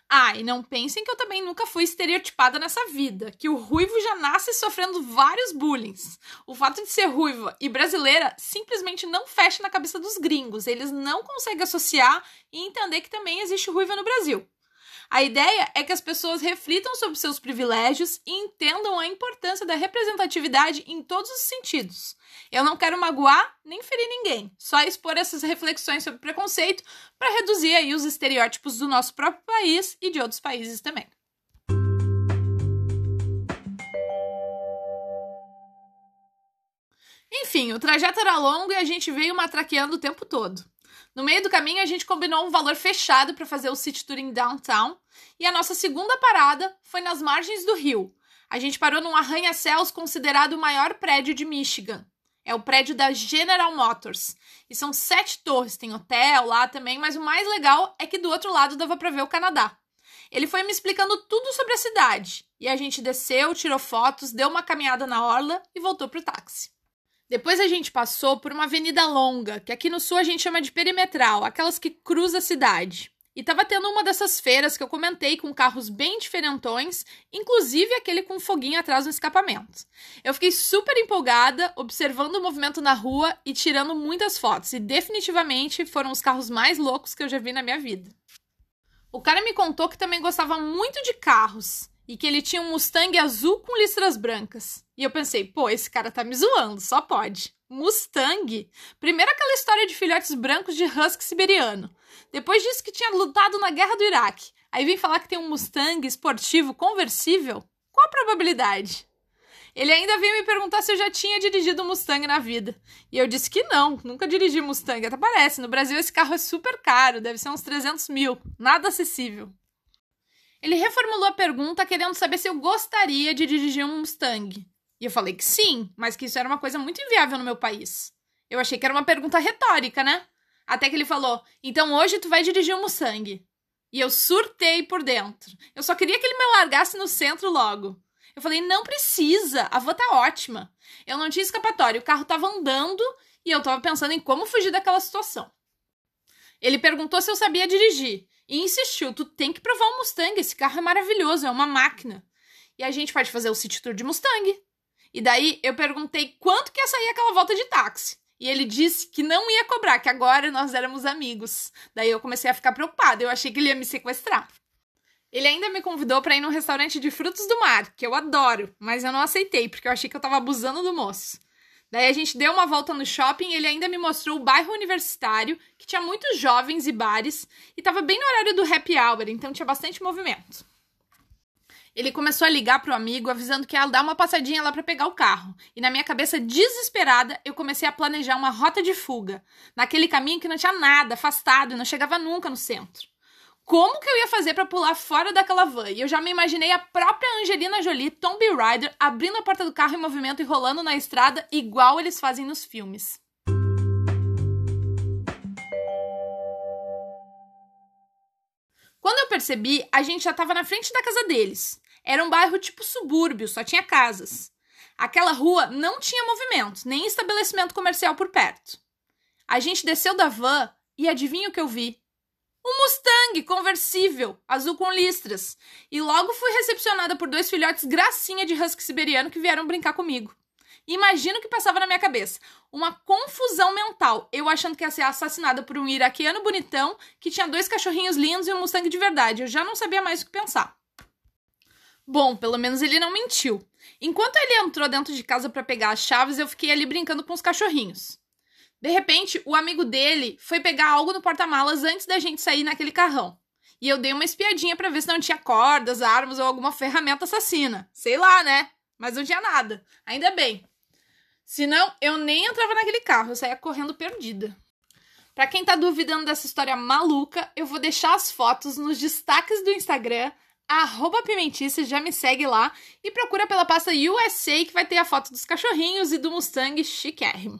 Ah, e não pensem que eu também nunca fui estereotipada nessa vida, que o ruivo já nasce sofrendo vários bullying. O fato de ser ruiva e brasileira simplesmente não fecha na cabeça dos gringos. Eles não conseguem associar e entender que também existe ruiva no Brasil. A ideia é que as pessoas reflitam sobre seus privilégios e entendam a importância da representatividade em todos os sentidos. Eu não quero magoar nem ferir ninguém, só expor essas reflexões sobre preconceito para reduzir aí os estereótipos do nosso próprio país e de outros países também. Enfim, o trajeto era longo e a gente veio matraqueando o tempo todo. No meio do caminho, a gente combinou um valor fechado para fazer o city tour em downtown, e a nossa segunda parada foi nas margens do rio. A gente parou num arranha-céus considerado o maior prédio de Michigan. É o prédio da General Motors. E são sete torres, tem hotel lá também, mas o mais legal é que do outro lado dava para ver o Canadá. Ele foi me explicando tudo sobre a cidade. E a gente desceu, tirou fotos, deu uma caminhada na orla e voltou pro táxi. Depois a gente passou por uma avenida longa, que aqui no sul a gente chama de perimetral, aquelas que cruzam a cidade. E tava tendo uma dessas feiras que eu comentei com carros bem diferentões, inclusive aquele com foguinho atrás no escapamento. Eu fiquei super empolgada, observando o movimento na rua e tirando muitas fotos, e definitivamente foram os carros mais loucos que eu já vi na minha vida. O cara me contou que também gostava muito de carros e que ele tinha um Mustang azul com listras brancas. E eu pensei, pô, esse cara tá me zoando, só pode. Mustang? Primeiro aquela história de filhotes brancos de husky siberiano. Depois disse que tinha lutado na guerra do Iraque. Aí vem falar que tem um Mustang esportivo conversível? Qual a probabilidade? Ele ainda veio me perguntar se eu já tinha dirigido Mustang na vida. E eu disse que não, nunca dirigi Mustang. Até parece, no Brasil esse carro é super caro, deve ser uns 300 mil. Nada acessível. Ele reformulou a pergunta querendo saber se eu gostaria de dirigir um Mustang. E eu falei que sim, mas que isso era uma coisa muito inviável no meu país. Eu achei que era uma pergunta retórica, né? Até que ele falou: então hoje tu vai dirigir um Mustang. E eu surtei por dentro. Eu só queria que ele me largasse no centro logo. Eu falei: não precisa, a van tá ótima. Eu não tinha escapatória, o carro tava andando e eu tava pensando em como fugir daquela situação. Ele perguntou se eu sabia dirigir e insistiu: tu tem que provar um Mustang, esse carro é maravilhoso, é uma máquina. E a gente pode fazer o city tour de Mustang. E daí eu perguntei quanto que ia sair aquela volta de táxi. E ele disse que não ia cobrar, que agora nós éramos amigos. Daí eu comecei a ficar preocupada, eu achei que ele ia me sequestrar. Ele ainda me convidou para ir num restaurante de frutos do mar, que eu adoro, mas eu não aceitei, porque eu achei que eu tava abusando do moço. Daí a gente deu uma volta no shopping e ele ainda me mostrou o bairro universitário, que tinha muitos jovens e bares, e tava bem no horário do happy hour, então tinha bastante movimento. Ele começou a ligar pro amigo, avisando que ia dar uma passadinha lá para pegar o carro. E na minha cabeça desesperada, eu comecei a planejar uma rota de fuga, naquele caminho que não tinha nada, afastado e não chegava nunca no centro como que eu ia fazer para pular fora daquela van? E eu já me imaginei a própria Angelina Jolie, Tomb Raider, abrindo a porta do carro em movimento e rolando na estrada, igual eles fazem nos filmes. Quando eu percebi, a gente já estava na frente da casa deles. Era um bairro tipo subúrbio, só tinha casas. Aquela rua não tinha movimento, nem estabelecimento comercial por perto. A gente desceu da van e adivinha o que eu vi? Um Mustang conversível, azul com listras. E logo fui recepcionada por dois filhotes gracinha de husky siberiano que vieram brincar comigo. Imagino o que passava na minha cabeça. Uma confusão mental. Eu achando que ia ser assassinada por um iraquiano bonitão que tinha dois cachorrinhos lindos e um Mustang de verdade. Eu já não sabia mais o que pensar. Bom, pelo menos ele não mentiu. Enquanto ele entrou dentro de casa para pegar as chaves, eu fiquei ali brincando com os cachorrinhos. De repente, o amigo dele foi pegar algo no porta-malas antes da gente sair naquele carrão. E eu dei uma espiadinha para ver se não tinha cordas, armas ou alguma ferramenta assassina. Sei lá, né? mas não tinha nada. Ainda bem. Senão, eu nem entrava naquele carro, eu saía correndo perdida. Para quem tá duvidando dessa história maluca, eu vou deixar as fotos nos destaques do Instagram, arroba Pimentice, já me segue lá e procura pela pasta USA que vai ter a foto dos cachorrinhos e do Mustang chiquérrimo.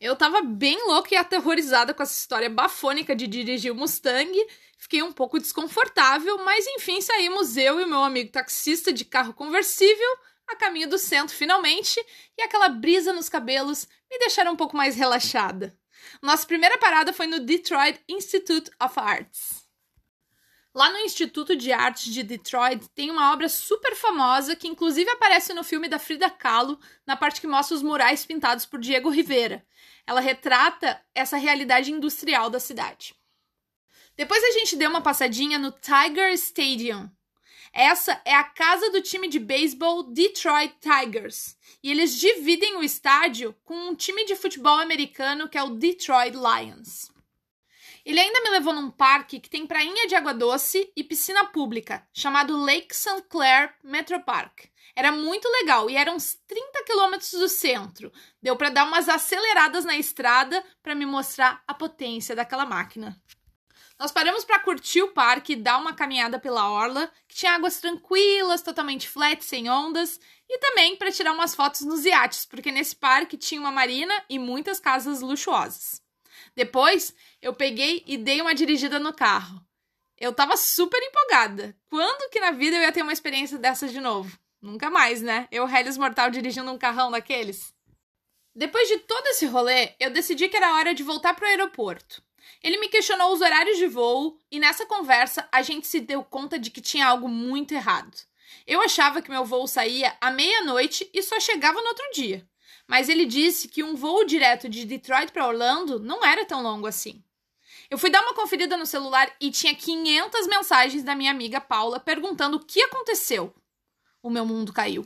Eu tava bem louca e aterrorizada com essa história bafônica de dirigir o Mustang. Fiquei um pouco desconfortável, mas enfim, saímos eu e meu amigo taxista de carro conversível a caminho do centro finalmente, e aquela brisa nos cabelos me deixaram um pouco mais relaxada. Nossa primeira parada foi no Detroit Institute of Arts. Lá no Instituto de Artes de Detroit tem uma obra super famosa que inclusive aparece no filme da Frida Kahlo, na parte que mostra os murais pintados por Diego Rivera. Ela retrata essa realidade industrial da cidade. Depois a gente deu uma passadinha no Tiger Stadium. Essa é a casa do time de beisebol Detroit Tigers. E eles dividem o estádio com um time de futebol americano que é o Detroit Lions. Ele ainda me levou num parque que tem prainha de água doce e piscina pública, chamado Lake St. Clair Metro Park. Era muito legal e era uns 30 quilômetros do centro. Deu para dar umas aceleradas na estrada para me mostrar a potência daquela máquina. Nós paramos para curtir o parque e dar uma caminhada pela orla, que tinha águas tranquilas, totalmente flat, sem ondas, e também para tirar umas fotos nos iates, porque nesse parque tinha uma marina e muitas casas luxuosas. Depois, eu peguei e dei uma dirigida no carro. Eu tava super empolgada. Quando que na vida eu ia ter uma experiência dessa de novo? Nunca mais, né? Eu, Hellis Mortal, dirigindo um carrão daqueles. Depois de todo esse rolê, eu decidi que era hora de voltar pro aeroporto. Ele me questionou os horários de voo e nessa conversa a gente se deu conta de que tinha algo muito errado. Eu achava que meu voo saía à meia-noite e só chegava no outro dia. Mas ele disse que um voo direto de Detroit para Orlando não era tão longo assim. Eu fui dar uma conferida no celular e tinha 500 mensagens da minha amiga Paula perguntando o que aconteceu. O meu mundo caiu.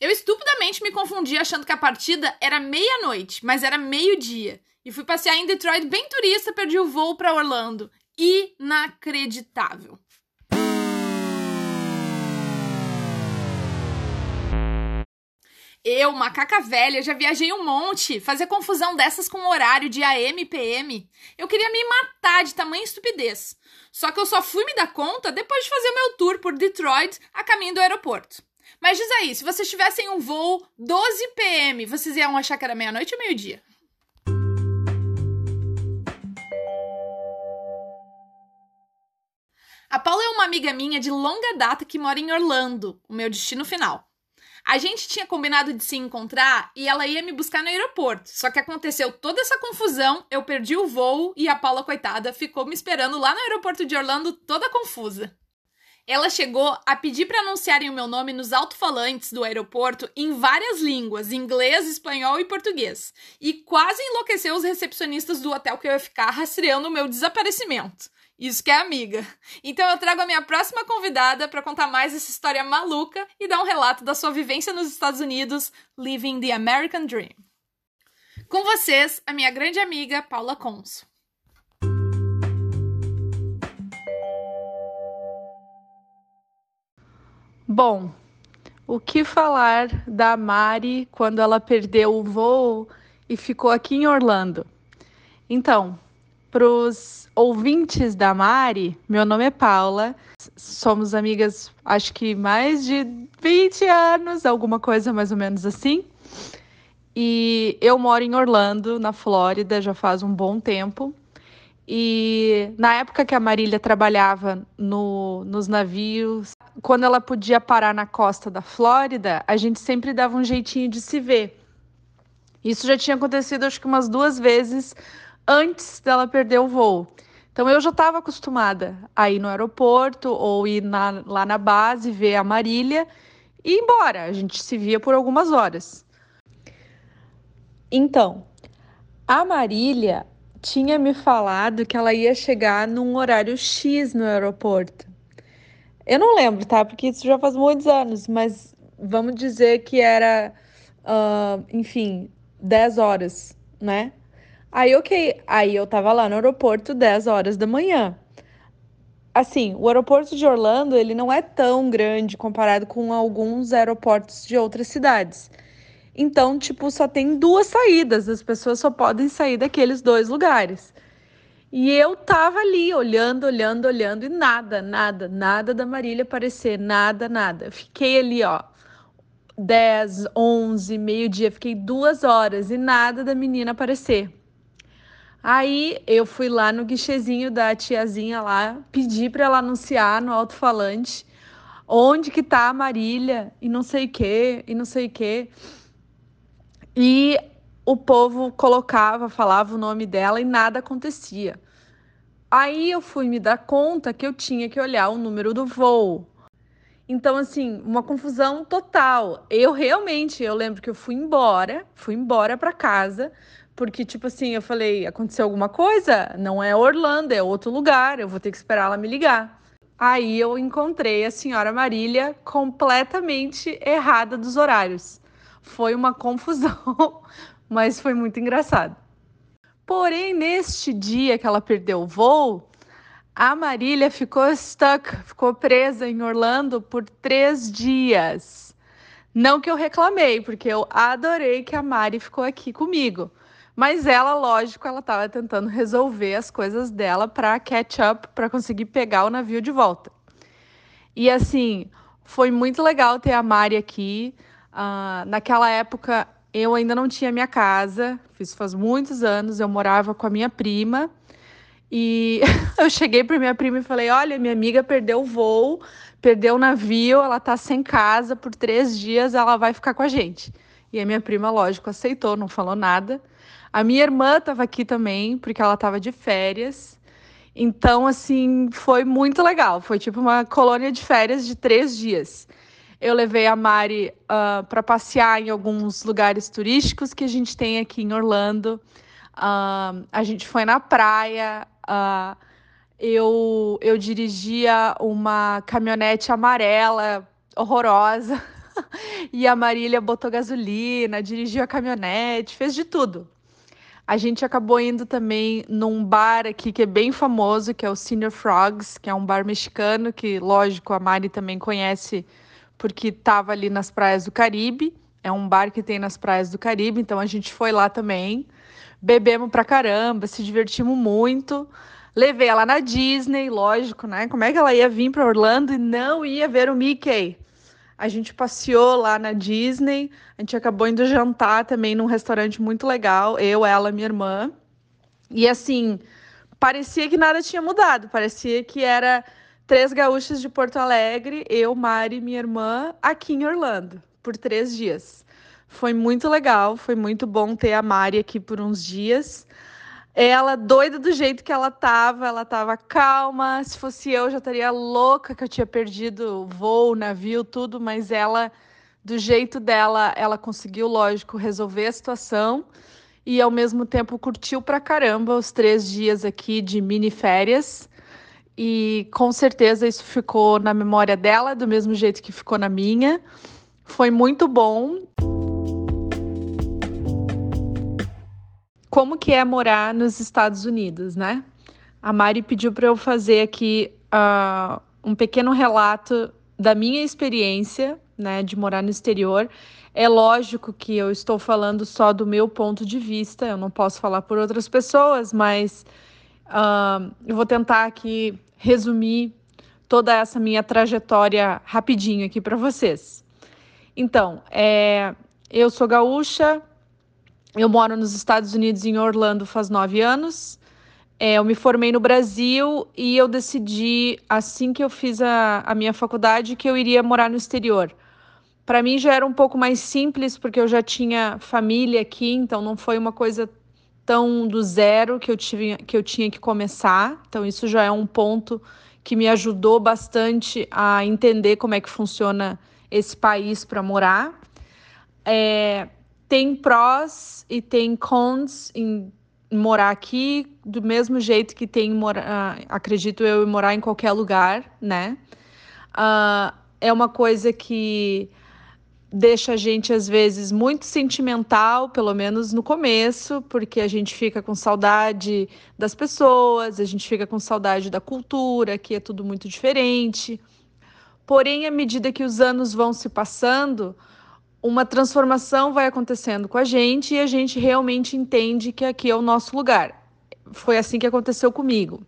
Eu estupidamente me confundi achando que a partida era meia-noite, mas era meio-dia. E fui passear em Detroit bem turista, perdi o voo para Orlando. Inacreditável. Eu, macaca velha, já viajei um monte. Fazer confusão dessas com o horário de AM e PM. Eu queria me matar de tamanha estupidez. Só que eu só fui me dar conta depois de fazer o meu tour por Detroit a caminho do aeroporto. Mas diz aí, se vocês tivessem um voo 12 PM, vocês iam achar que era meia-noite ou meio-dia? A Paula é uma amiga minha de longa data que mora em Orlando, o meu destino final. A gente tinha combinado de se encontrar e ela ia me buscar no aeroporto. Só que aconteceu toda essa confusão, eu perdi o voo e a Paula, coitada, ficou me esperando lá no aeroporto de Orlando toda confusa. Ela chegou a pedir para anunciarem o meu nome nos alto-falantes do aeroporto em várias línguas, inglês, espanhol e português, e quase enlouqueceu os recepcionistas do hotel que eu ia ficar rastreando o meu desaparecimento. Isso que é amiga. Então eu trago a minha próxima convidada para contar mais essa história maluca e dar um relato da sua vivência nos Estados Unidos, living the American Dream. Com vocês, a minha grande amiga Paula Conso. Bom, o que falar da Mari quando ela perdeu o voo e ficou aqui em Orlando? Então, para os ouvintes da Mari, meu nome é Paula, somos amigas acho que mais de 20 anos, alguma coisa mais ou menos assim. E eu moro em Orlando, na Flórida, já faz um bom tempo. E na época que a Marília trabalhava no, nos navios, quando ela podia parar na costa da Flórida, a gente sempre dava um jeitinho de se ver. Isso já tinha acontecido acho que umas duas vezes antes dela perder o voo. Então eu já estava acostumada a ir no aeroporto ou ir na, lá na base ver a Marília e ir embora. A gente se via por algumas horas. Então, a Marília tinha me falado que ela ia chegar num horário X no aeroporto. Eu não lembro, tá? Porque isso já faz muitos anos, mas vamos dizer que era, uh, enfim, 10 horas, né? Aí, ok. Aí eu tava lá no aeroporto 10 horas da manhã. Assim, o aeroporto de Orlando, ele não é tão grande comparado com alguns aeroportos de outras cidades. Então, tipo, só tem duas saídas, as pessoas só podem sair daqueles dois lugares. E eu tava ali, olhando, olhando, olhando, e nada, nada, nada da Marília aparecer, nada, nada. Fiquei ali, ó, 10, 11, meio-dia, fiquei duas horas e nada da menina aparecer. Aí eu fui lá no guichezinho da tiazinha lá, pedi para ela anunciar no alto-falante onde que tá a Marília e não sei que, e não sei que. E o povo colocava, falava o nome dela e nada acontecia. Aí eu fui me dar conta que eu tinha que olhar o número do voo. Então, assim, uma confusão total. Eu realmente, eu lembro que eu fui embora, fui embora para casa, porque, tipo assim, eu falei: aconteceu alguma coisa? Não é Orlando, é outro lugar, eu vou ter que esperar ela me ligar. Aí eu encontrei a senhora Marília completamente errada dos horários. Foi uma confusão, mas foi muito engraçado. Porém, neste dia que ela perdeu o voo, a Marília ficou stuck, ficou presa em Orlando por três dias. Não que eu reclamei, porque eu adorei que a Mari ficou aqui comigo. Mas ela, lógico, ela estava tentando resolver as coisas dela para catch up, para conseguir pegar o navio de volta. E assim, foi muito legal ter a Mari aqui. Uh, naquela época, eu ainda não tinha minha casa, isso faz muitos anos, eu morava com a minha prima. E eu cheguei para minha prima e falei: Olha, minha amiga perdeu o voo, perdeu o navio, ela tá sem casa por três dias, ela vai ficar com a gente. E a minha prima, lógico, aceitou, não falou nada. A minha irmã estava aqui também, porque ela estava de férias. Então, assim, foi muito legal. Foi tipo uma colônia de férias de três dias. Eu levei a Mari uh, ah, para passear em alguns lugares turísticos que a gente tem aqui em Orlando. Uh, a gente foi na praia. Uh, eu, eu dirigia uma caminhonete amarela horrorosa. e a Marília botou gasolina, dirigiu a caminhonete, fez de tudo. A gente acabou indo também num bar aqui que é bem famoso, que é o Senior Frogs, que é um bar mexicano que, lógico, a Mari também conhece porque estava ali nas praias do Caribe. É um bar que tem nas praias do Caribe, então a gente foi lá também. Bebemos pra caramba, se divertimos muito. Levei ela na Disney, lógico, né? Como é que ela ia vir para Orlando e não ia ver o Mickey? A gente passeou lá na Disney, a gente acabou indo jantar também num restaurante muito legal, eu, ela, minha irmã. E assim, parecia que nada tinha mudado, parecia que era três gaúchas de Porto Alegre, eu, Mari, minha irmã, aqui em Orlando, por três dias. Foi muito legal, foi muito bom ter a Mari aqui por uns dias. Ela, doida do jeito que ela tava, ela tava calma. Se fosse eu, já estaria louca que eu tinha perdido voo, navio, tudo, mas ela, do jeito dela, ela conseguiu, lógico, resolver a situação e ao mesmo tempo curtiu pra caramba os três dias aqui de mini férias. E com certeza isso ficou na memória dela, do mesmo jeito que ficou na minha. Foi muito bom. Como que é morar nos Estados Unidos, né? A Mari pediu para eu fazer aqui uh, um pequeno relato da minha experiência, né, de morar no exterior. É lógico que eu estou falando só do meu ponto de vista, eu não posso falar por outras pessoas, mas uh, eu vou tentar aqui resumir toda essa minha trajetória rapidinho aqui para vocês. Então, é, eu sou gaúcha, eu moro nos Estados Unidos, em Orlando, faz nove anos. É, eu me formei no Brasil e eu decidi, assim que eu fiz a, a minha faculdade, que eu iria morar no exterior. Para mim já era um pouco mais simples, porque eu já tinha família aqui, então não foi uma coisa tão do zero que eu, tive, que eu tinha que começar. Então, isso já é um ponto que me ajudou bastante a entender como é que funciona esse país para morar. É, tem prós e tem cons em morar aqui, do mesmo jeito que tem, morar, acredito eu, em morar em qualquer lugar, né? Uh, é uma coisa que deixa a gente às vezes muito sentimental, pelo menos no começo, porque a gente fica com saudade das pessoas, a gente fica com saudade da cultura, que é tudo muito diferente. Porém, à medida que os anos vão se passando, uma transformação vai acontecendo com a gente e a gente realmente entende que aqui é o nosso lugar. Foi assim que aconteceu comigo.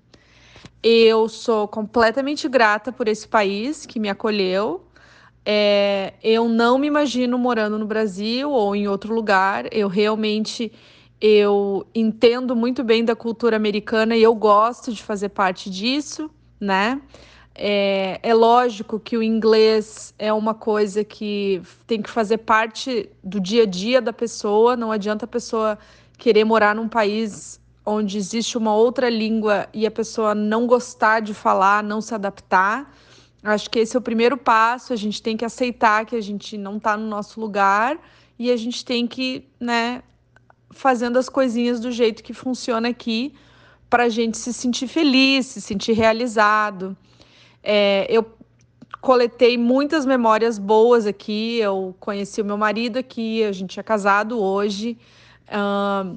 Eu sou completamente grata por esse país que me acolheu. É, eu não me imagino morando no Brasil ou em outro lugar. Eu realmente eu entendo muito bem da cultura americana e eu gosto de fazer parte disso, né? É, é, lógico que o inglês é uma coisa que tem que fazer parte do dia a dia da pessoa, não adianta a pessoa querer morar num país onde existe uma outra língua e a pessoa não gostar de falar, não se adaptar. Acho que esse é o primeiro passo, a gente tem que aceitar que a gente não está no nosso lugar e a gente tem que, né, fazendo as coisinhas do jeito que funciona aqui para a gente se sentir feliz, se sentir realizado. É, eu coletei muitas memórias boas aqui. Eu conheci o meu marido aqui, a gente é casado hoje. Uh,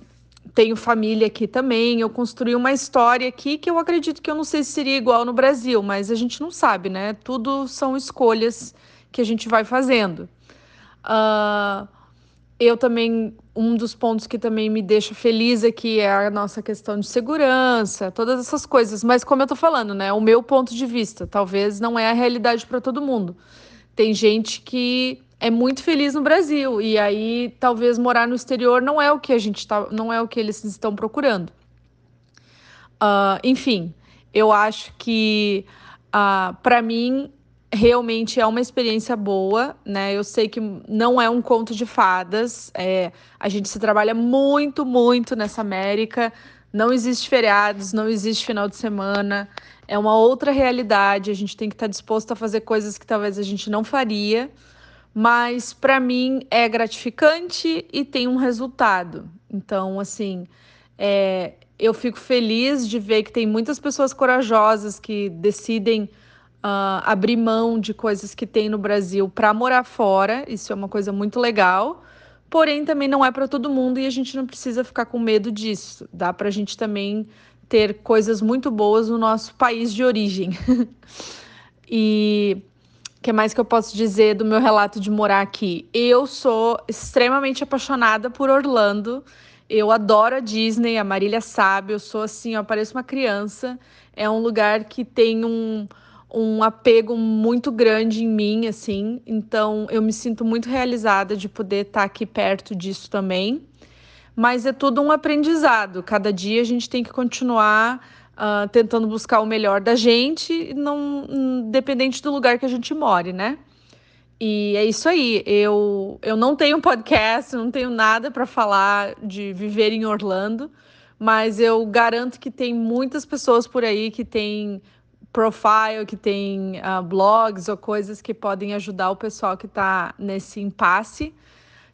tenho família aqui também. Eu construí uma história aqui que eu acredito que eu não sei se seria igual no Brasil, mas a gente não sabe, né? Tudo são escolhas que a gente vai fazendo. Uh, eu também, um dos pontos que também me deixa feliz aqui é a nossa questão de segurança, todas essas coisas. Mas como eu tô falando, né, o meu ponto de vista, talvez não é a realidade para todo mundo. Tem gente que é muito feliz no Brasil e aí talvez morar no exterior não é o que a gente tá, não é o que eles estão procurando. Uh, enfim, eu acho que uh, ah, para mim realmente é uma experiência boa, né? Eu sei que não é um conto de fadas. É, a gente se trabalha muito, muito nessa América. Não existe feriados, não existe final de semana. É uma outra realidade. A gente tem que estar disposto a fazer coisas que talvez a gente não faria. Mas para mim é gratificante e tem um resultado. Então, assim, é, eu fico feliz de ver que tem muitas pessoas corajosas que decidem uh, abrir mão de coisas que tem no Brasil para morar fora. Isso é uma coisa muito legal. Porém, também não é para todo mundo e a gente não precisa ficar com medo disso. Dá para a gente também ter coisas muito boas no nosso país de origem. e o que mais que eu posso dizer do meu relato de morar aqui? Eu sou extremamente apaixonada por Orlando. Eu adoro a Disney, a Marília sabe, eu sou assim, eu pareço uma criança. É um lugar que tem um, um apego muito grande em mim, assim. Então, eu me sinto muito realizada de poder estar aqui perto disso também. Mas é tudo um aprendizado. Cada dia a gente tem que continuar uh, tentando buscar o melhor da gente, não, independente do lugar que a gente more, né? E é isso aí. Eu, eu não tenho podcast, não tenho nada para falar de viver em Orlando, mas eu garanto que tem muitas pessoas por aí que têm profile, que tem uh, blogs ou coisas que podem ajudar o pessoal que está nesse impasse.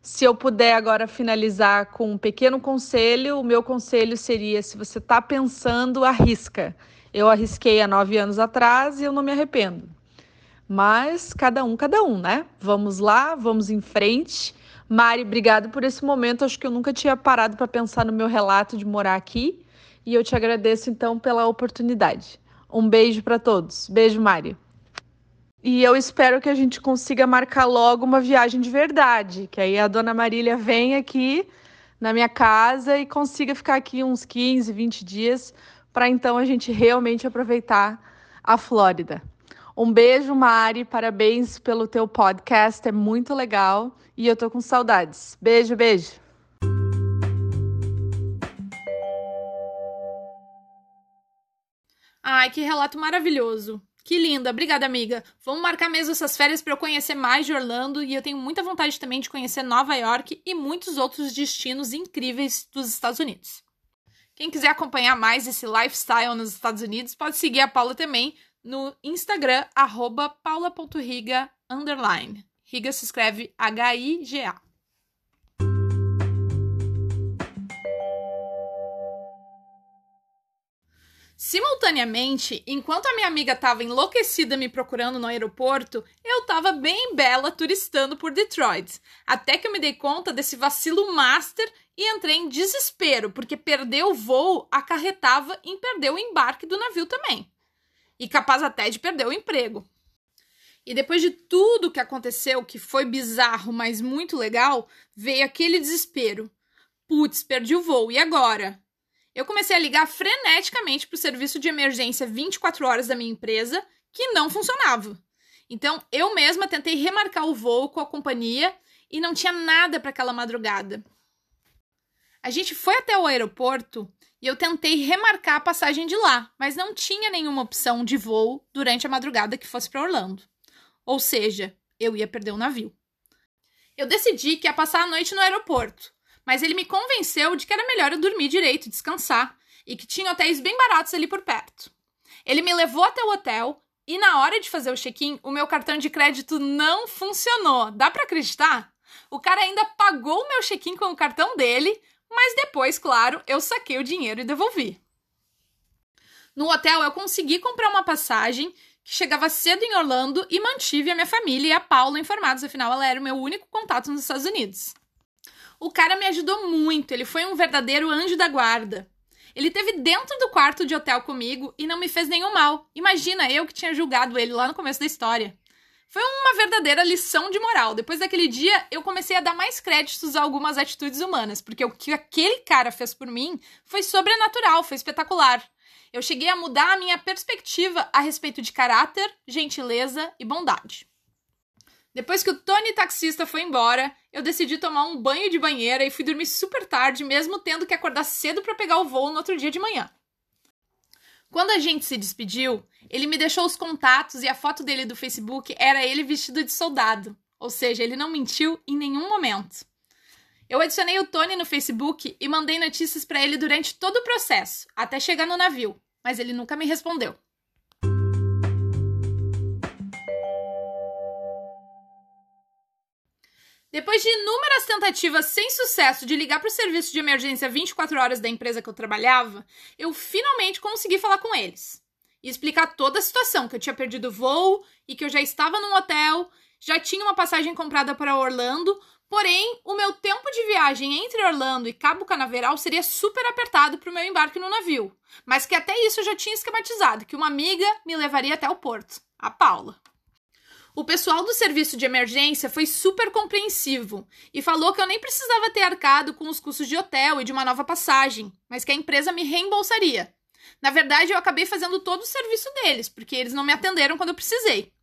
Se eu puder agora finalizar com um pequeno conselho, o meu conselho seria: se você está pensando, arrisca. Eu arrisquei há nove anos atrás e eu não me arrependo. Mas cada um, cada um, né? Vamos lá, vamos em frente. Mari, obrigado por esse momento. Acho que eu nunca tinha parado para pensar no meu relato de morar aqui. E eu te agradeço então pela oportunidade. Um beijo para todos. Beijo, Mari. E eu espero que a gente consiga marcar logo uma viagem de verdade, que aí a dona Marília vem aqui na minha casa e consiga ficar aqui uns 15, 20 dias para então a gente realmente aproveitar a Flórida. Um beijo, Mari, parabéns pelo teu podcast, é muito legal e eu tô com saudades. Beijo, beijo. Ai, que relato maravilhoso. Que linda, obrigada, amiga. Vamos marcar mesmo essas férias para eu conhecer mais de Orlando e eu tenho muita vontade também de conhecer Nova York e muitos outros destinos incríveis dos Estados Unidos. Quem quiser acompanhar mais esse lifestyle nos Estados Unidos, pode seguir a Paula também no Instagram, paula.riga, Riga se escreve H-I-G-A. Simultaneamente, enquanto a minha amiga estava enlouquecida me procurando no aeroporto, eu estava bem bela turistando por Detroit. Até que eu me dei conta desse vacilo master e entrei em desespero, porque perder o voo acarretava em perder o embarque do navio também. E capaz até de perder o emprego. E depois de tudo que aconteceu, que foi bizarro, mas muito legal, veio aquele desespero. Putz, perdi o voo, e agora? Eu comecei a ligar freneticamente para o serviço de emergência 24 horas da minha empresa, que não funcionava. Então, eu mesma tentei remarcar o voo com a companhia e não tinha nada para aquela madrugada. A gente foi até o aeroporto e eu tentei remarcar a passagem de lá, mas não tinha nenhuma opção de voo durante a madrugada que fosse para Orlando. Ou seja, eu ia perder o navio. Eu decidi que ia passar a noite no aeroporto, mas ele me convenceu de que era melhor eu dormir direito, descansar, e que tinha hotéis bem baratos ali por perto. Ele me levou até o hotel e na hora de fazer o check-in, o meu cartão de crédito não funcionou. Dá para acreditar? O cara ainda pagou o meu check-in com o cartão dele, mas depois, claro, eu saquei o dinheiro e devolvi. No hotel, eu consegui comprar uma passagem que chegava cedo em Orlando e mantive a minha família e a Paula informados, afinal, ela era o meu único contato nos Estados Unidos. O cara me ajudou muito, ele foi um verdadeiro anjo da guarda. Ele teve dentro do quarto de hotel comigo e não me fez nenhum mal. Imagina eu que tinha julgado ele lá no começo da história. Foi uma verdadeira lição de moral. Depois daquele dia, eu comecei a dar mais créditos a algumas atitudes humanas, porque o que aquele cara fez por mim foi sobrenatural, foi espetacular. Eu cheguei a mudar a minha perspectiva a respeito de caráter, gentileza e bondade. Depois que o Tony taxista foi embora, eu decidi tomar um banho de banheira e fui dormir super tarde, mesmo tendo que acordar cedo para pegar o voo no outro dia de manhã. Quando a gente se despediu, ele me deixou os contatos e a foto dele do Facebook era ele vestido de soldado, ou seja, ele não mentiu em nenhum momento. Eu adicionei o Tony no Facebook e mandei notícias para ele durante todo o processo, até chegar no navio, mas ele nunca me respondeu. Depois de inúmeras tentativas sem sucesso de ligar para o serviço de emergência 24 horas da empresa que eu trabalhava, eu finalmente consegui falar com eles e explicar toda a situação: que eu tinha perdido o voo e que eu já estava num hotel, já tinha uma passagem comprada para Orlando, porém o meu tempo de viagem entre Orlando e Cabo Canaveral seria super apertado para o meu embarque no navio, mas que até isso eu já tinha esquematizado, que uma amiga me levaria até o porto, a Paula. O pessoal do serviço de emergência foi super compreensivo e falou que eu nem precisava ter arcado com os custos de hotel e de uma nova passagem, mas que a empresa me reembolsaria. Na verdade, eu acabei fazendo todo o serviço deles, porque eles não me atenderam quando eu precisei.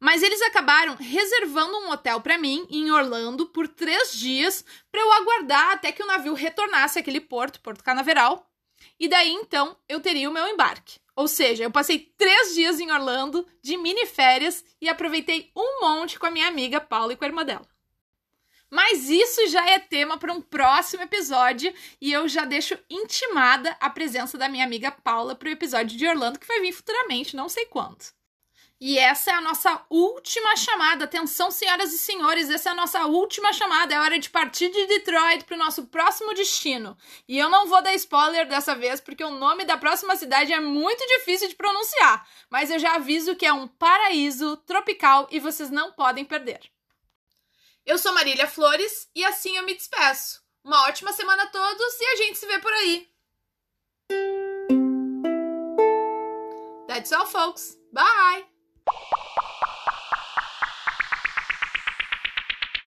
Mas eles acabaram reservando um hotel para mim em Orlando por três dias para eu aguardar até que o navio retornasse àquele porto, Porto Canaveral, e daí então eu teria o meu embarque. Ou seja, eu passei três dias em Orlando de mini férias e aproveitei um monte com a minha amiga Paula e com a irmã dela. Mas isso já é tema para um próximo episódio e eu já deixo intimada a presença da minha amiga Paula para o episódio de Orlando que vai vir futuramente, não sei quando. E essa é a nossa última chamada. Atenção, senhoras e senhores, essa é a nossa última chamada. É hora de partir de Detroit para o nosso próximo destino. E eu não vou dar spoiler dessa vez, porque o nome da próxima cidade é muito difícil de pronunciar. Mas eu já aviso que é um paraíso tropical e vocês não podem perder. Eu sou Marília Flores e assim eu me despeço. Uma ótima semana a todos e a gente se vê por aí. That's all, folks. Bye! you